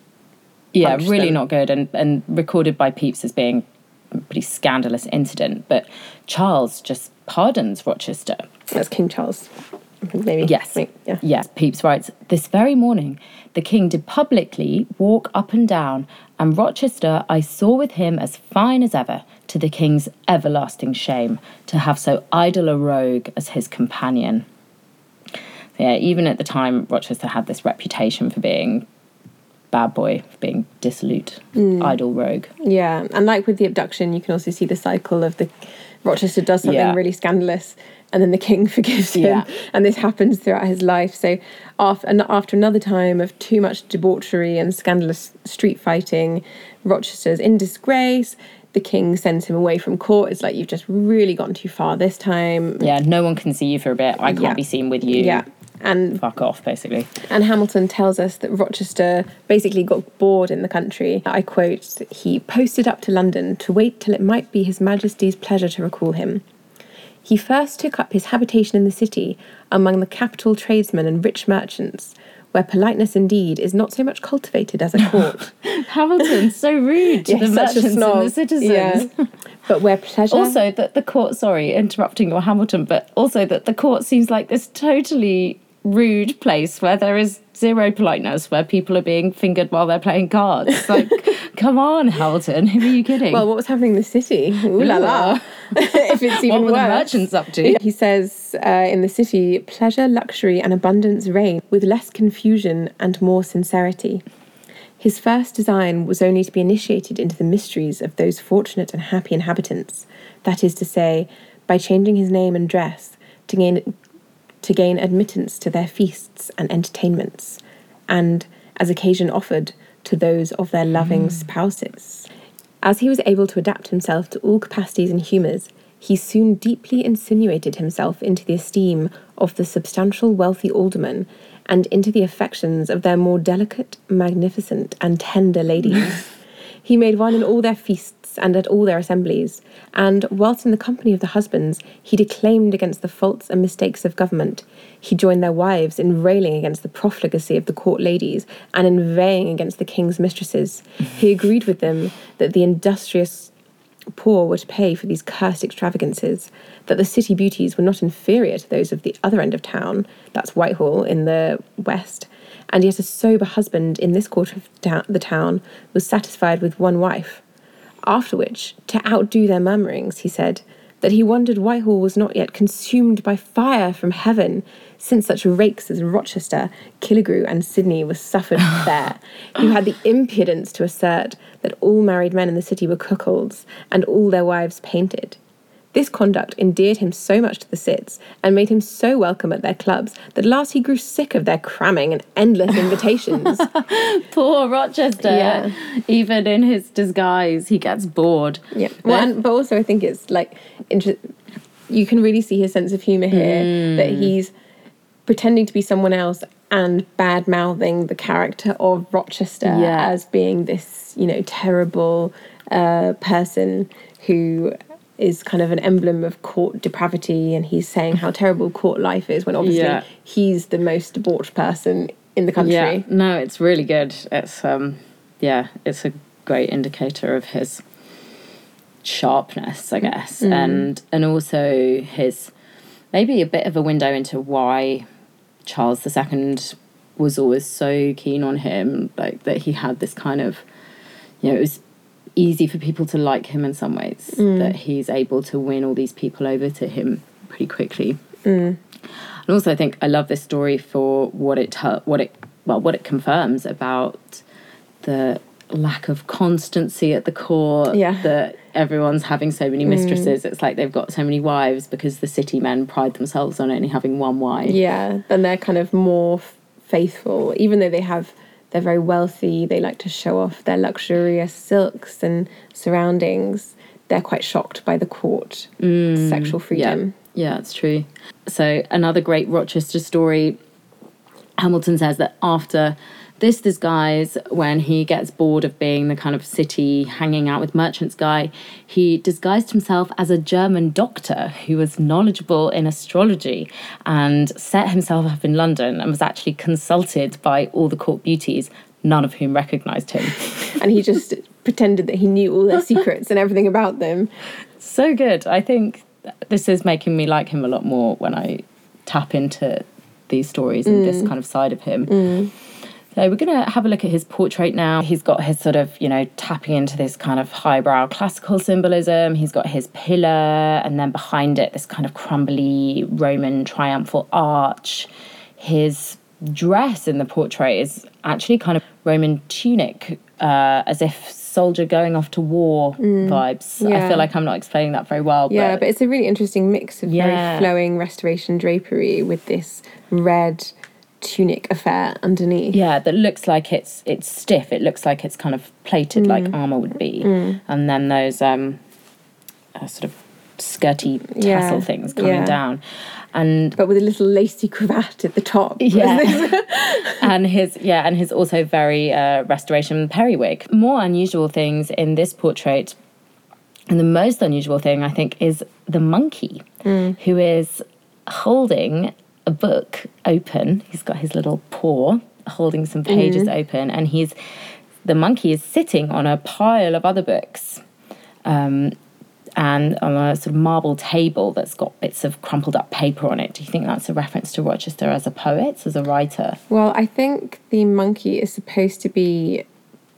yeah, really them. not good, and and recorded by Pepys as being pretty scandalous incident. But Charles just pardons Rochester. That's King Charles, maybe. Yes. Wait, yeah. Yes, Pepys writes This very morning, the king did publicly walk up and down, and Rochester I saw with him as fine as ever, to the king's everlasting shame, to have so idle a rogue as his companion. Yeah, even at the time, Rochester had this reputation for being bad boy, for being dissolute, Mm. idle rogue. Yeah, and like with the abduction, you can also see the cycle of the Rochester does something Yeah. really scandalous, and then the king [LAUGHS] forgives him, Yeah. and this happens throughout his life. So after after another time of too much debauchery and scandalous street fighting, Rochester's in disgrace. The king sends him away from court. It's like you've just really gone too far this time. Yeah, no one can see you for a bit. I can't Yeah. be seen with you. Yeah. And Fuck off, basically. And Hamilton tells us that Rochester basically got bored in the country. I quote, he posted up to London to wait till it might be His Majesty's pleasure to recall him. He first took up his habitation in the city among the capital tradesmen and rich merchants, where politeness indeed is not so much cultivated as a court. [LAUGHS] Hamilton, so rude to [LAUGHS] Yeah, the merchants and the citizens. Yeah. but where pleasure. [LAUGHS] Also, that the court, sorry, interrupting your Hamilton, but also that the court seems like this totally rude place where there is zero politeness, where people are being fingered while they're playing cards. [LAUGHS] Like, come on, Hamilton, who are you kidding? well, what was happening in the city? Ooh la la. [LAUGHS] if it's even what were worse. the merchants up to? He says uh, in the city, pleasure, luxury, and abundance reign with less confusion and more sincerity. His first design was only to be initiated into the mysteries of those fortunate and happy inhabitants, that is to say, by changing his name and dress to gain, to gain admittance to their feasts and entertainments, and, as occasion offered, to those of their loving mm. spouses. As he was able to adapt himself to all capacities and humours, he soon deeply insinuated himself into the esteem of the substantial wealthy aldermen and into the affections of their more delicate, magnificent, and tender ladies. [LAUGHS] he made one in all their feasts and at all their assemblies, and, whilst in the company of the husbands, he declaimed against the faults and mistakes of government. He joined their wives in railing against the profligacy of the court ladies and in inveighing against the king's mistresses. He [LAUGHS] agreed with them that the industrious poor were to pay for these cursed extravagances, that the city beauties were not inferior to those of the other end of town, that's Whitehall in the west, and yet a sober husband in this quarter of ta- the town was satisfied with one wife. After which, to outdo their murmurings, he said that he wondered Whitehall was not yet consumed by fire from heaven, since such rakes as Rochester, Killigrew, and Sydney were suffered [LAUGHS] there. He had the impudence to assert that all married men in the city were cuckolds and all their wives painted. This conduct endeared him so much to the cits and made him so welcome at their clubs that at last he grew sick of their cramming and endless invitations. [LAUGHS] Poor Rochester. Yeah. Even in his disguise, he gets bored. Yeah. Well, and, but also I think it's like inter- you can really see his sense of humor here that he's pretending to be someone else and bad mouthing the character of Rochester Yeah. as being this, you know, terrible uh, person who is kind of an emblem of court depravity and he's saying how terrible court life is when obviously Yeah. he's the most debauched person in the country. Yeah, no, it's really good. It's um, yeah, it's a great indicator of his sharpness, I guess, and and also his maybe a bit of a window into why Charles II was always so keen on him, like that he had this kind of, you know, it was easy for people to like him in some ways, mm. that he's able to win all these people over to him pretty quickly. Mm. And also, I think I love this story for what it what it well what it confirms about the lack of constancy at the court. Yeah. that everyone's having so many mm. mistresses. It's like they've got so many wives because the city men pride themselves on only having one wife. Yeah, and they're kind of more faithful, even though they have. They're very wealthy. They like to show off their luxurious silks and surroundings. They're quite shocked by the court mm, sexual freedom. Yeah, it's true. So another great Rochester story. Hamilton says that after this disguise, when he gets bored of being the kind of city hanging out with merchants guy, he disguised himself as a German doctor who was knowledgeable in astrology and set himself up in London and was actually consulted by all the court beauties, none of whom recognized him. [LAUGHS] And he just pretended that he knew all their secrets and everything about them. so good. I think this is making me like him a lot more when I tap into these stories and this mm. kind of side of him. Mm. So we're going to have a look at his portrait now. He's got his sort of, you know, tapping into this kind of highbrow classical symbolism. He's got his pillar and then behind it this kind of crumbly Roman triumphal arch. His dress in the portrait is actually kind of Roman tunic, uh, as if soldier going off to war vibes. I feel like I'm not explaining that very well. Yeah, but, but it's a really interesting mix of Yeah. very flowing restoration drapery with this red tunic affair underneath. yeah, that looks like it's it's stiff. It looks like it's kind of plated Mm. like armor would be, and then those um, uh, sort of skirty tassel Yeah, things coming yeah. down, and But with a little lacy cravat at the top. [LAUGHS] Yeah. [LAUGHS] and his yeah, and his also very uh, restoration periwig. More unusual things in this portrait, and the most unusual thing I think is the monkey, who is holding a book open. He's got his little paw holding some pages open, and he's the monkey is sitting on a pile of other books. Um, and on a sort of marble table that's got bits of crumpled up paper on it. Do you think that's a reference to Rochester as a poet, as a writer? Well, I think the monkey is supposed to be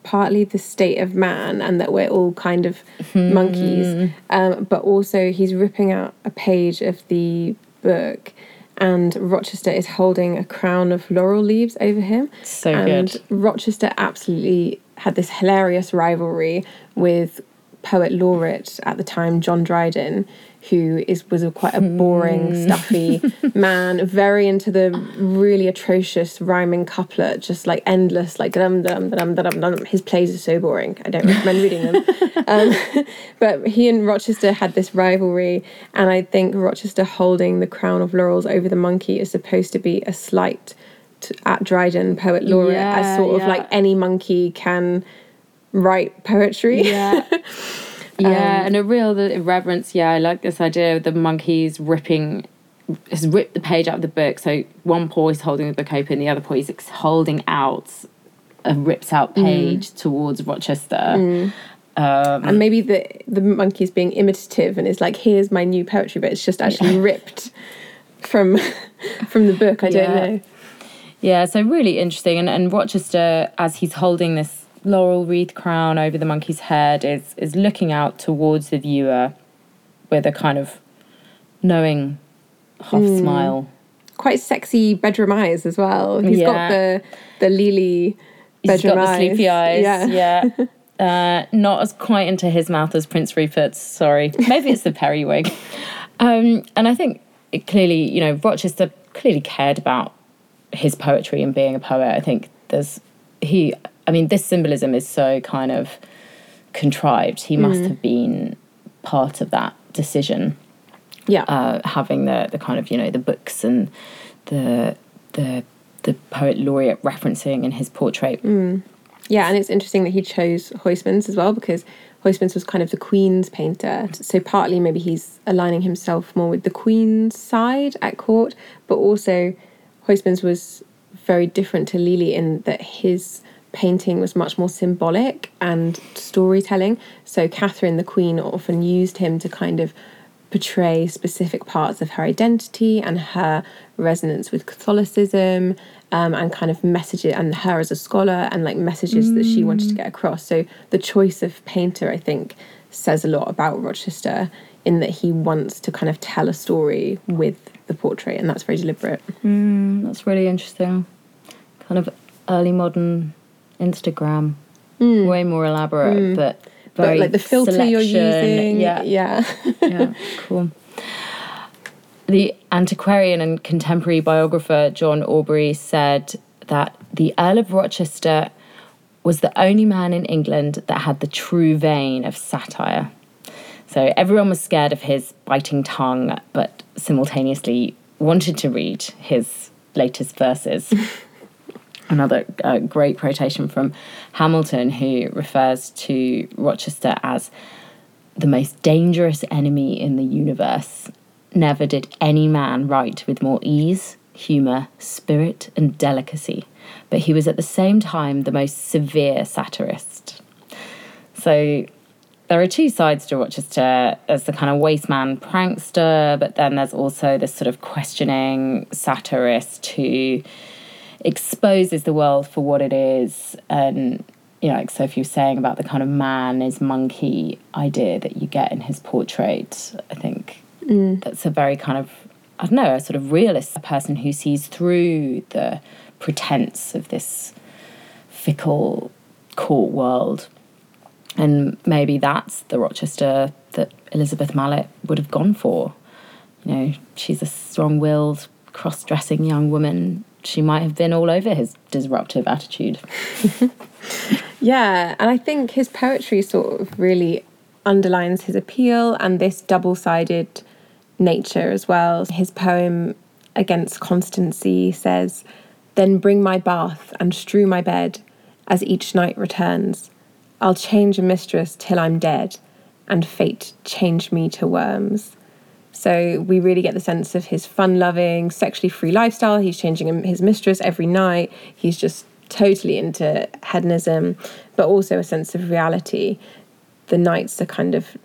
partly the state of man and that we're all kind of monkeys, um, but also he's ripping out a page of the book. And Rochester is holding a crown of laurel leaves over him. So and good. Rochester absolutely had this hilarious rivalry with poet laureate at the time, John Dryden, who is was a quite a boring, stuffy [LAUGHS] man, very into the really atrocious rhyming couplet, just like endless, like dum dum dum dum dum. His plays are so boring. I don't recommend reading them. [LAUGHS] Um, [LAUGHS] but he and Rochester had this rivalry, and I think Rochester holding the crown of laurels over the monkey is supposed to be a slight to, at Dryden, poet laureate, Yeah, as sort of yeah. like any monkey can write poetry. Yeah. Yeah, um, and a real uh, the irreverence. Yeah, I like this idea of the monkeys ripping, has ripped the page out of the book. So one paw is holding the book open, the other paw is holding out a rips out mm. page towards Rochester. Mm. Um, and maybe the the monkey's being imitative and is like, "Here's my new poetry," but it's just actually ripped from [LAUGHS] from the book. I don't know. Yeah, so really interesting. And, and Rochester, as he's holding this laurel wreath crown over the monkey's head, is, is looking out towards the viewer with a kind of knowing half smile. Quite sexy bedroom eyes as well. He's got the the lily He's bedroom got the eyes. sleepy eyes. Yeah. Yeah. [LAUGHS] Uh, not as quite into his mouth as Prince Rupert's. Sorry, maybe it's the periwig. [LAUGHS] Um, and I think it clearly, you know, Rochester clearly cared about his poetry and being a poet. I think there's he. I mean, this symbolism is so kind of contrived. He must have been part of that decision Yeah. uh, having the the kind of you know the books and the the the poet laureate referencing in his portrait. Yeah, and it's interesting that he chose Huysmans as well because Huysmans was kind of the Queen's painter. So partly maybe he's aligning himself more with the Queen's side at court, but also Huysmans was very different to Lely in that his painting was much more symbolic and storytelling. So Catherine the Queen often used him to kind of portray specific parts of her identity and her resonance with Catholicism um, and kind of messages and her as a scholar and like messages that she wanted to get across. So the choice of painter, I think, says a lot about Rochester in that he wants to kind of tell a story with the portrait, and that's very deliberate. That's really interesting. Kind of early modern Instagram, mm. way more elaborate, mm. but But very like the filter you're selection. using, Yeah, yeah. yeah, cool. The antiquarian and contemporary biographer John Aubrey said that the Earl of Rochester was the only man in England that had the true vein of satire. So everyone was scared of his biting tongue, but simultaneously wanted to read his latest verses. [LAUGHS] Another uh, great quotation from Hamilton, who refers to Rochester as the most dangerous enemy in the universe. Never did any man write with more ease, humour, spirit, and delicacy, but he was at the same time the most severe satirist. So there are two sides to Rochester. There's the kind of wasteman prankster, but then there's also this sort of questioning satirist who exposes the world for what it is. And, you know, like Sophie was saying about the kind of man is monkey idea that you get in his portrait. I think mm. that's a very kind of, I don't know, a sort of realist a person who sees through the pretense of this fickle court world. And maybe that's the Rochester that Elizabeth Malet would have gone for. You know, she's a strong willed, cross dressing young woman. She might have been all over his disruptive attitude. [LAUGHS] Yeah, and I think his poetry sort of really underlines his appeal and this double sided nature as well. His poem Against Constancy says, Then bring my bath and strew my bed as each night returns. I'll change a mistress till I'm dead, and fate change me to worms. So we really get the sense of his fun-loving, sexually free lifestyle. He's changing his mistress every night. He's just totally into hedonism, but also a sense of reality. The nights are kind of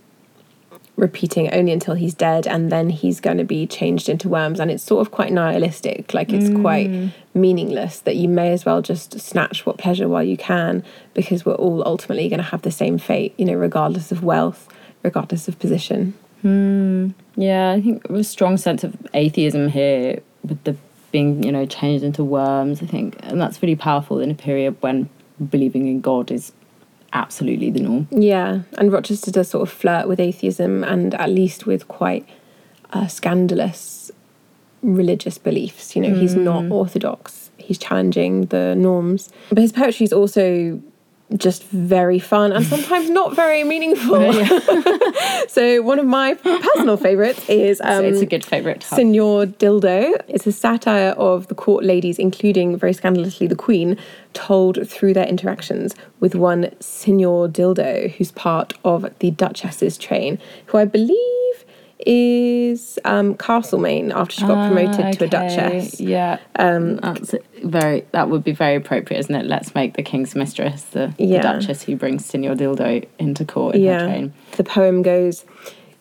repeating only until he's dead and then he's going to be changed into worms and it's sort of quite nihilistic like it's mm. quite meaningless that you may as well just snatch what pleasure while you can because we're all ultimately going to have the same fate you know regardless of wealth regardless of position Yeah, I think a strong sense of atheism here with the being, you know, changed into worms, I think. And that's really powerful in a period when believing in God is absolutely the norm. yeah and rochester does sort of flirt with atheism and at least with quite uh, scandalous religious beliefs you know he's not orthodox he's challenging the norms but his poetry is also just very fun and sometimes not very meaningful [LAUGHS] [LAUGHS] so one of my personal favorites is So um, it's a good favourite. have. Signor Dildo. It's a satire of the court ladies, including very scandalously the Queen, told through their interactions with one Signor Dildo, who's part of the Duchess's train, who I believe is um, Castlemaine after she got promoted Ah, to a Duchess. Yeah. Um, that's very. That would be very appropriate, isn't it? Let's make the king's mistress the, the duchess who brings Signor Dildo into court in her Yeah. train. The poem goes,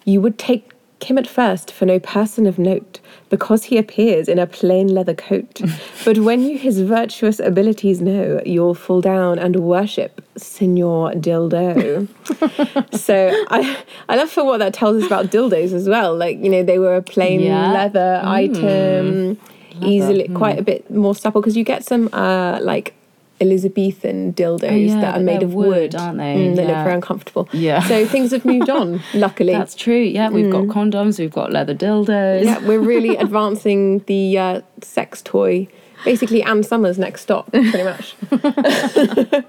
You would take him at first for no person of note, because he appears in a plain leather coat. [LAUGHS] but when you his virtuous abilities know, you'll fall down and worship Signor Dildo. [LAUGHS] so I I love for what that tells us about dildos as well. Like, you know, they were a plain Yeah. leather item, easily quite a bit more supple because you get some uh like Elizabethan dildos Oh, yeah, that are made of wood, wood, aren't they? Mm, they look very uncomfortable. Yeah. So things have moved on, [LAUGHS] luckily. That's true. Yeah, we've got condoms. We've got leather dildos. yeah, we're really [LAUGHS] advancing the uh, sex toy. Basically, Anne Summers next stop, pretty much. [LAUGHS]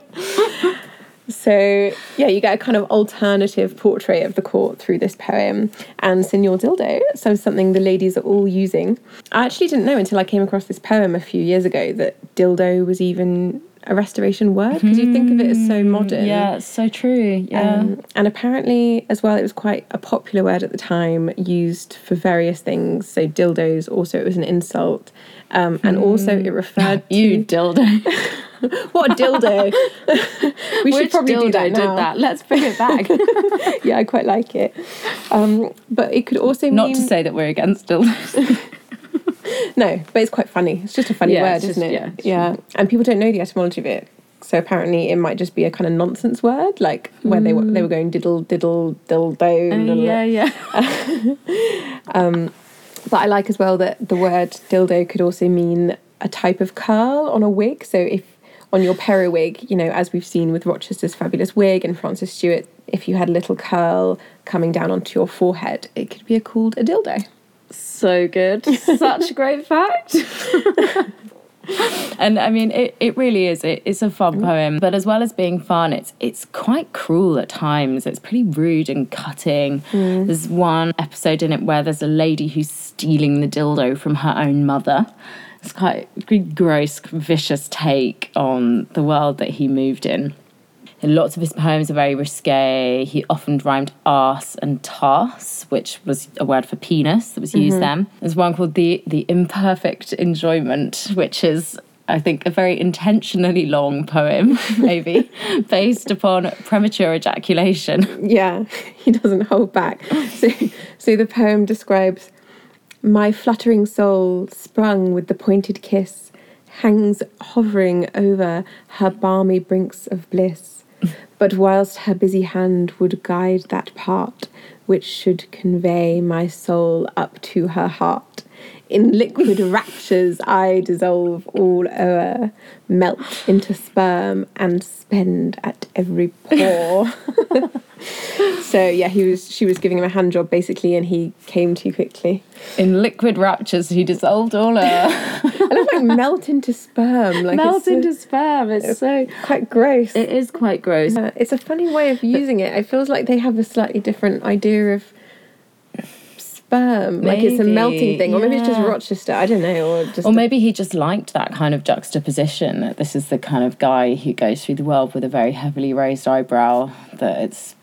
so, yeah, you get a kind of alternative portrait of the court through this poem. And Signor Dildo, so something the ladies are all using. I actually didn't know until I came across this poem a few years ago that dildo was even a restoration word because you think of it as so modern. Yeah, it's so true. Yeah. Um, and apparently, as well, it was quite a popular word at the time, used for various things. So dildos, also it was an insult, um, and also it referred [LAUGHS] to you dildo. [LAUGHS] what a dildo. [LAUGHS] we should Which probably do dildo that did now. that? Let's bring it back. Yeah, I quite like it. Um, but it could also Not mean to say that we're against dildos. [LAUGHS] no, but it's quite funny. It's just a funny Yeah, word, isn't just- it? yeah, yeah. And people don't know the etymology of it. So apparently, it might just be a kind of nonsense word, like where they were they were going diddle diddle dildo. diddle. yeah, yeah. [LAUGHS] Um, but I like as well that the word dildo could also mean a type of curl on a wig. So if on your periwig, you know, as we've seen with Rochester's fabulous wig and Frances Stewart, if you had a little curl coming down onto your forehead, it could be a, called a dildo. So good. Such a [LAUGHS] great fact. [LAUGHS] and I mean, it, it really is. It, it's a fun mm-hmm. poem, but as well as being fun, it's it's quite cruel at times. It's pretty rude and cutting. Mm. There's one episode in it where there's a lady who's stealing the dildo from her own mother. It's quite a gross, vicious take on the world that he moved in. Lots of his poems are very risque. He often rhymed arse and tarse, which was a word for penis that was used mm-hmm. then. There's one called the the imperfect enjoyment, which is I think a very intentionally long poem, [LAUGHS] maybe, [LAUGHS] based upon premature ejaculation. Yeah, [LAUGHS] he doesn't hold back. So, so the poem describes my fluttering soul, sprung with the pointed kiss, hangs hovering over her balmy brinks of bliss. But whilst her busy hand would guide that part which should convey my soul up to her heart, in liquid raptures I dissolve all o'er, melt into sperm and spend at every pore. [LAUGHS] so yeah, he was she was giving him a hand job basically and he came too quickly. In liquid raptures, he dissolved all her. [LAUGHS] I love like melt into sperm. Like Melt it's so- into sperm. It's so. quite gross. It is quite gross. Uh, it's a funny way of using it. It feels like they have a slightly different idea of sperm. like it's a melting thing. Or maybe it's just. Rochester. I don't know. Or just Or maybe he just liked that kind of juxtaposition. that This is the kind of guy who goes through the world with a very heavily raised eyebrow, that it's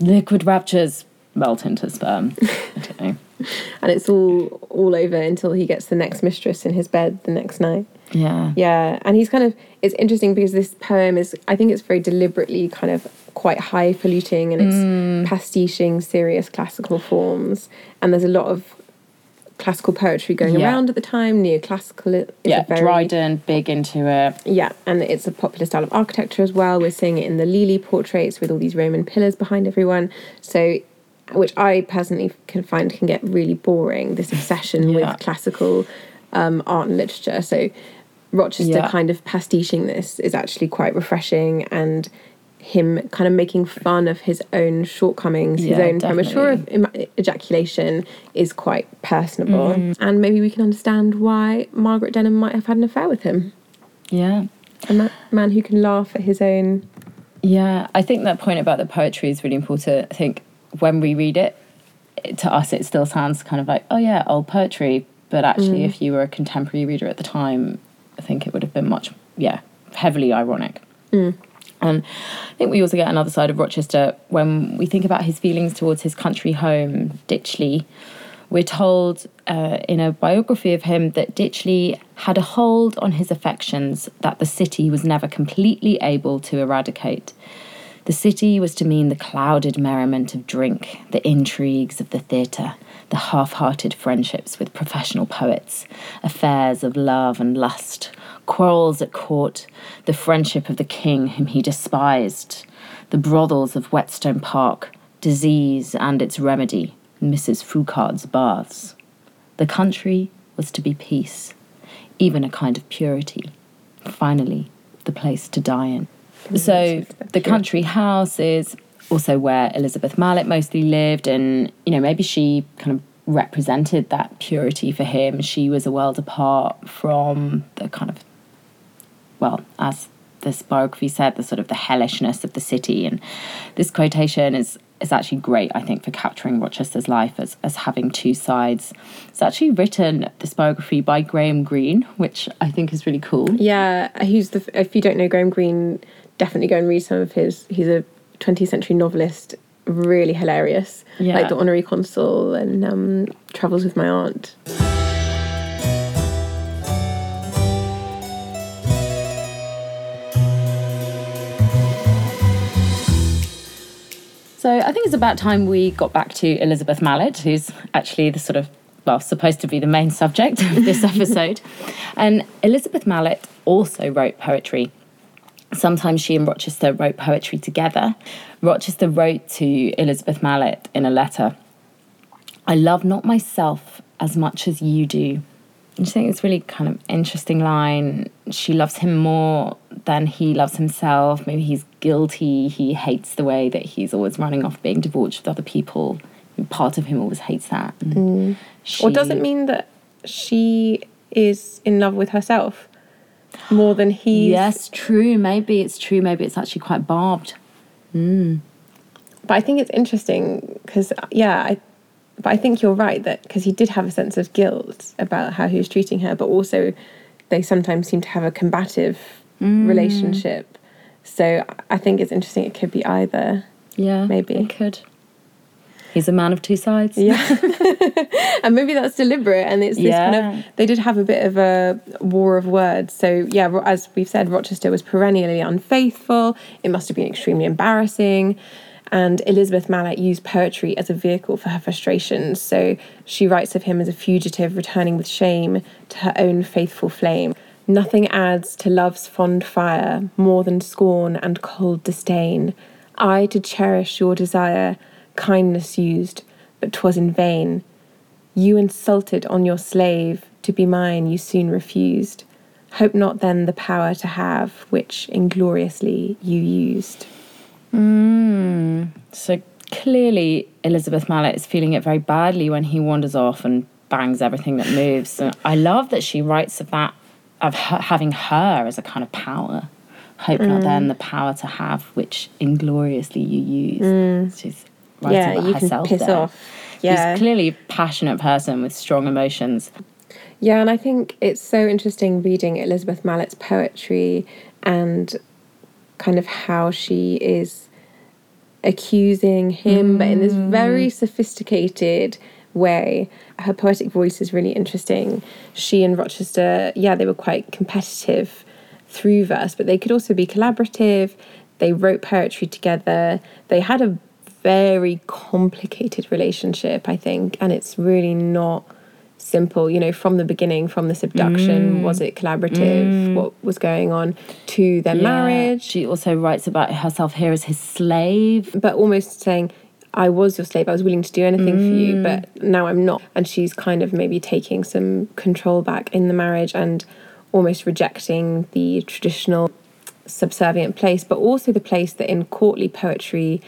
liquid raptures melt into sperm. I don't know. [LAUGHS] [LAUGHS] and it's all all over until he gets the next mistress in his bed the next night. Yeah. Yeah, and he's kind of it's interesting because this poem is I think it's very deliberately kind of quite highfalutin and it's mm. pastiching serious classical forms and there's a lot of classical poetry going Yeah. around at the time. Neoclassical is Yeah, a very Dryden, big into it. yeah, and it's a popular style of architecture as well. We're seeing it in the Lely portraits with all these Roman pillars behind everyone. So, which I personally can find can get really boring. This obsession Yeah. with classical um, art and literature. So, Rochester Yeah. kind of pastiching this is actually quite refreshing and. Him kind of making fun of his own shortcomings, his Yeah, own premature em- ejaculation is quite personable. Mm-hmm. And maybe we can understand why Margaret Denham might have had an affair with him Yeah. a ma- man who can laugh at his own. Yeah, I think that point about the poetry is really important. I think when we read it, it- to us it still sounds kind of like, oh yeah, old poetry. But actually, mm. if you were a contemporary reader at the time, I think it would have been much, yeah, heavily ironic. And I think we also get another side of Rochester when we think about his feelings towards his country home, Ditchley. We're told uh, in a biography of him that Ditchley had a hold on his affections that the city was never completely able to eradicate. The city was to mean the clouded merriment of drink, the intrigues of the theatre, the half hearted friendships with professional poets, affairs of love and lust, quarrels at court, the friendship of the king whom he despised, the brothels of Whetstone Park, disease and its remedy, Mrs. Foucard's baths. The country was to be peace, even a kind of purity. Finally, the place to die in. So the country house is also where Elizabeth Malet mostly lived, and you know maybe she kind of represented that purity for him. She was a world apart from the kind of well, as this biography said, the sort of the hellishness of the city. And this quotation is is actually great, I think, for capturing Rochester's life as, as having two sides. It's actually written, this biography, by Graham Greene, which I think is really cool. Yeah, he's the. If you don't know Graham Greene, definitely go and read some of his. He's a 20th century novelist, really hilarious. Yeah. Like the Honorary Consul and um, Travels with My Aunt. So I think it's about time we got back to Elizabeth Malet, who's actually the sort of well, supposed to be the main subject of this [LAUGHS] episode. and Elizabeth Malet also wrote poetry. Sometimes she and Rochester wrote poetry together. Rochester wrote to Elizabeth Malet in a letter I love not myself as much as you do. I just think it's really kind of interesting line. She loves him more than he loves himself. Maybe he's guilty. He hates the way that he's always running off being debauched with other people. Part of him always hates that. And Or does she- it mean that she is in love with herself more than he's? Yes, true. Maybe it's true. Maybe it's actually quite barbed. Hmm. But I think it's interesting because, yeah, I, but I think you're right that because he did have a sense of guilt about how he was treating her, but also they sometimes seem to have a combative hmm. relationship. So I think it's interesting. It could be either. Yeah, Maybe. it could. He's a man of two sides. Yeah. [LAUGHS] [LAUGHS] and maybe that's deliberate. And it's this kind Yeah. of, they did have a bit of a war of words. So, yeah, as we've said, Rochester was perennially unfaithful. It must have been extremely embarrassing. And Elizabeth Malet used poetry as a vehicle for her frustrations. So she writes of him as a fugitive returning with shame to her own faithful flame. Nothing adds to love's fond fire more than scorn and cold disdain. I to cherish your desire, kindness used, but 'twas in vain. You insulted on your slave, to be mine you soon refused. Hope not then the power to have, which ingloriously you used. Mm. So clearly, Elizabeth Malet is feeling it very badly when he wanders off and bangs everything that moves. And I love that she writes of that, of her, having her as a kind of power. Hope not mm. then the power to have, which ingloriously you use. Mm. She's writing yeah, about you can piss there. off. Yeah. She's clearly a passionate person with strong emotions. Yeah, and I think it's so interesting reading Elizabeth Malet's poetry and kind of how she is accusing him, but in this mm. very sophisticated way. Her poetic voice is really interesting. She and Rochester, yeah, they were quite competitive through verse, but they could also be collaborative. They wrote poetry together. They had a very complicated relationship, I think, and it's really not simple. You know, from the beginning, from the seduction, was it collaborative? What was going on to their Yeah. marriage? She also writes about herself here as his slave. but almost saying, I was your slave, I was willing to do anything for Mm. you, but now I'm not. And she's kind of maybe taking some control back in the marriage and almost rejecting the traditional subservient place, but also the place that in courtly poetry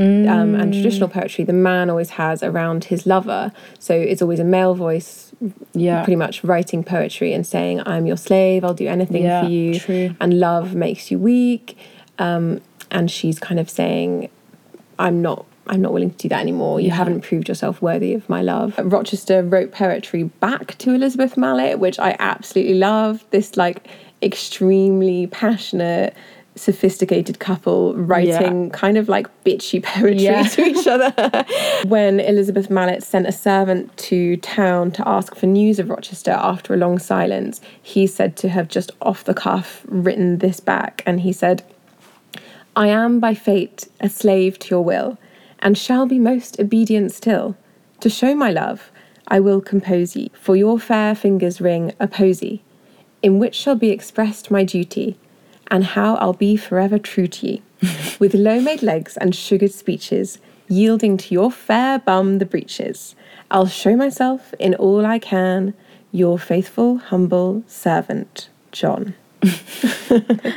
um, and traditional Mm. poetry, the man always has around his lover. So it's always a male voice, Yeah. pretty much writing poetry and saying, I'm your slave, I'll do anything Yeah, for you. true. And love makes you weak. Um, and she's kind of saying, I'm not I'm not willing to do that anymore. You Yeah. haven't proved yourself worthy of my love. Rochester wrote poetry back to Elizabeth Malet, which I absolutely love. This like extremely passionate, sophisticated couple writing kind of like bitchy poetry Yeah. to each other. [LAUGHS] when Elizabeth Malet sent a servant to town to ask for news of Rochester after a long silence, he said to have just off the cuff written this back and he said I am by fate a slave to your will, and shall be most obedient still. To show my love, I will compose ye, for your fair fingers ring a posy, in which shall be expressed my duty, and how I'll be forever true to ye, [LAUGHS] with low made legs and sugared speeches, yielding to your fair bum the breeches. I'll show myself in all I can, your faithful, humble servant, John. [LAUGHS]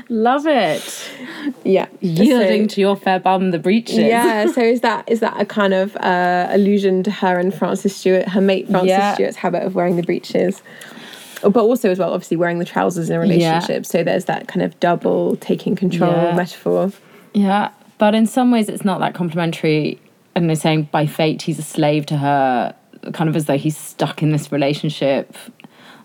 Love it. Yeah. Yielding So- to your fair bum the breeches. Yeah, so is that is that a kind of uh, allusion to her and Frances Stewart, her mate Frances Yeah. Stewart's habit of wearing the breeches? But also as well, obviously wearing the trousers in a relationship. So there's that kind of double taking control Yeah. metaphor. Yeah, but in some ways it's not that complimentary. And they're saying by fate he's a slave to her, kind of as though he's stuck in this relationship.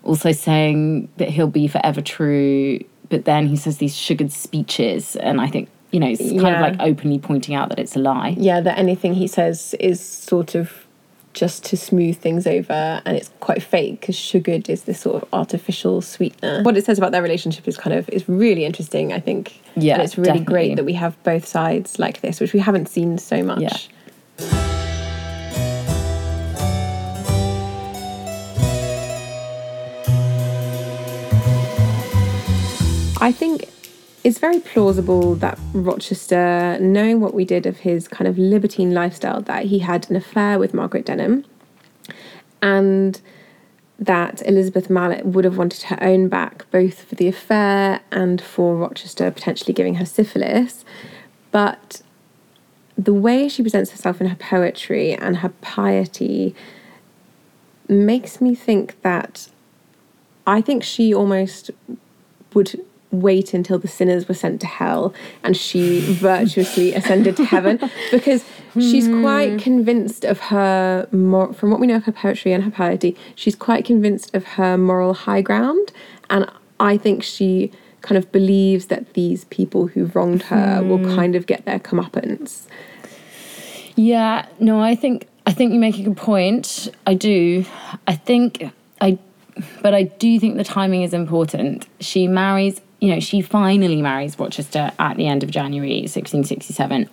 Also saying that he'll be forever true, but then he says these sugared speeches, and I think you know it's kind of like openly pointing out that it's a lie. Yeah, that anything he says is sort of just to smooth things over and it's quite fake because sugared is this sort of artificial sweetener. What it says about their relationship is kind of is really interesting, I think. Yeah, And it's really definitely. great that we have both sides like this, which we haven't seen so much. Yeah. I think it's very plausible that Rochester, knowing what we did of his kind of libertine lifestyle, that he had an affair with Margaret Denham, and that Elizabeth Malet would have wanted her own back, both for the affair and for Rochester potentially giving her syphilis. But the way she presents herself in her poetry and her piety makes me think that I think she almost would wait until the sinners were sent to hell and she virtuously [LAUGHS] ascended to heaven because she's hmm. quite convinced of her mor- from what we know of her poetry and her piety she's quite convinced of her moral high ground and i think she kind of believes that these people who wronged her will hmm. kind of get their comeuppance Yeah, no, I think I think you make a good point. I do. I think I but I do think the timing is important. She marries, you know, she finally marries Rochester at the end of January 1667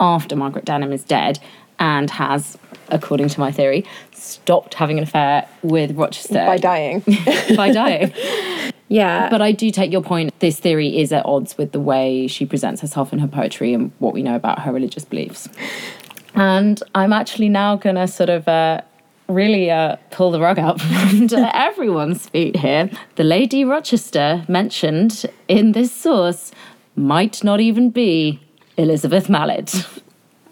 after Margaret Denham is dead and has according to my theory stopped having an affair with Rochester by dying [LAUGHS] by dying. [LAUGHS] yeah But I do take your point. This theory is at odds with the way she presents herself in her poetry and what we know about her religious beliefs. And I'm actually now going to sort of uh, really uh, pull the rug out [LAUGHS] from under everyone's feet here. The Lady Rochester mentioned in this source might not even be Elizabeth Malet.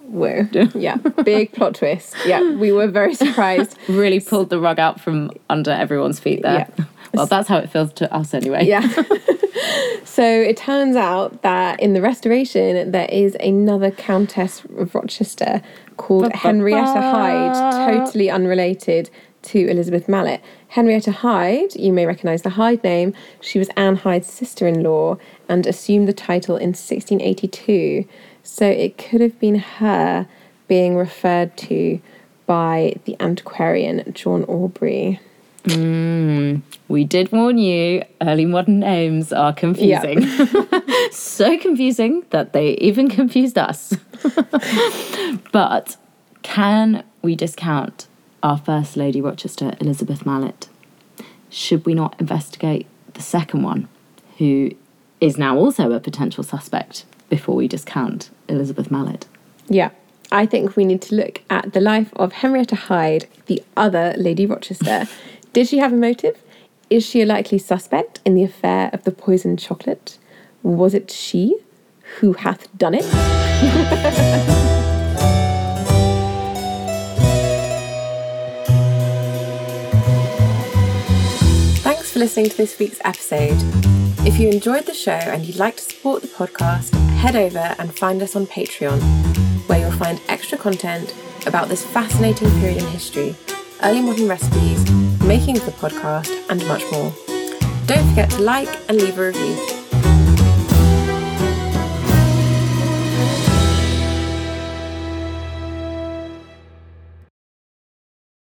Whoa. Yeah. Big plot twist. Yeah. We were very surprised. [LAUGHS] Really pulled the rug out from under everyone's feet there. Yeah. Well, that's how it feels to us anyway. Yeah. [LAUGHS] so it turns out that in the Restoration, there is another Countess of Rochester called Henrietta Hyde, totally unrelated to Elizabeth Malet. Henrietta Hyde, you may recognise the Hyde name, she was Anne Hyde's sister in law and assumed the title in 1682. So it could have been her being referred to by the antiquarian John Aubrey. Hmm, we did warn you, early modern names are confusing. [LAUGHS] so confusing that they even confused us. [LAUGHS] but can we discount our First Lady Rochester, Elizabeth Malet? Should we not investigate the second one, who is now also a potential suspect, before we discount Elizabeth Malet? Yeah, I think we need to look at the life of Henrietta Hyde, the other Lady Rochester. Did she have a motive? Is she a likely suspect in the affair of the poisoned chocolate? Was it she who hath done it? [LAUGHS] Thanks for listening to this week's episode. If you enjoyed the show and you'd like to support the podcast, head over and find us on Patreon, where you'll find extra content about this fascinating period in history, early modern recipes, making the podcast, and much more. Don't forget to like and leave a review.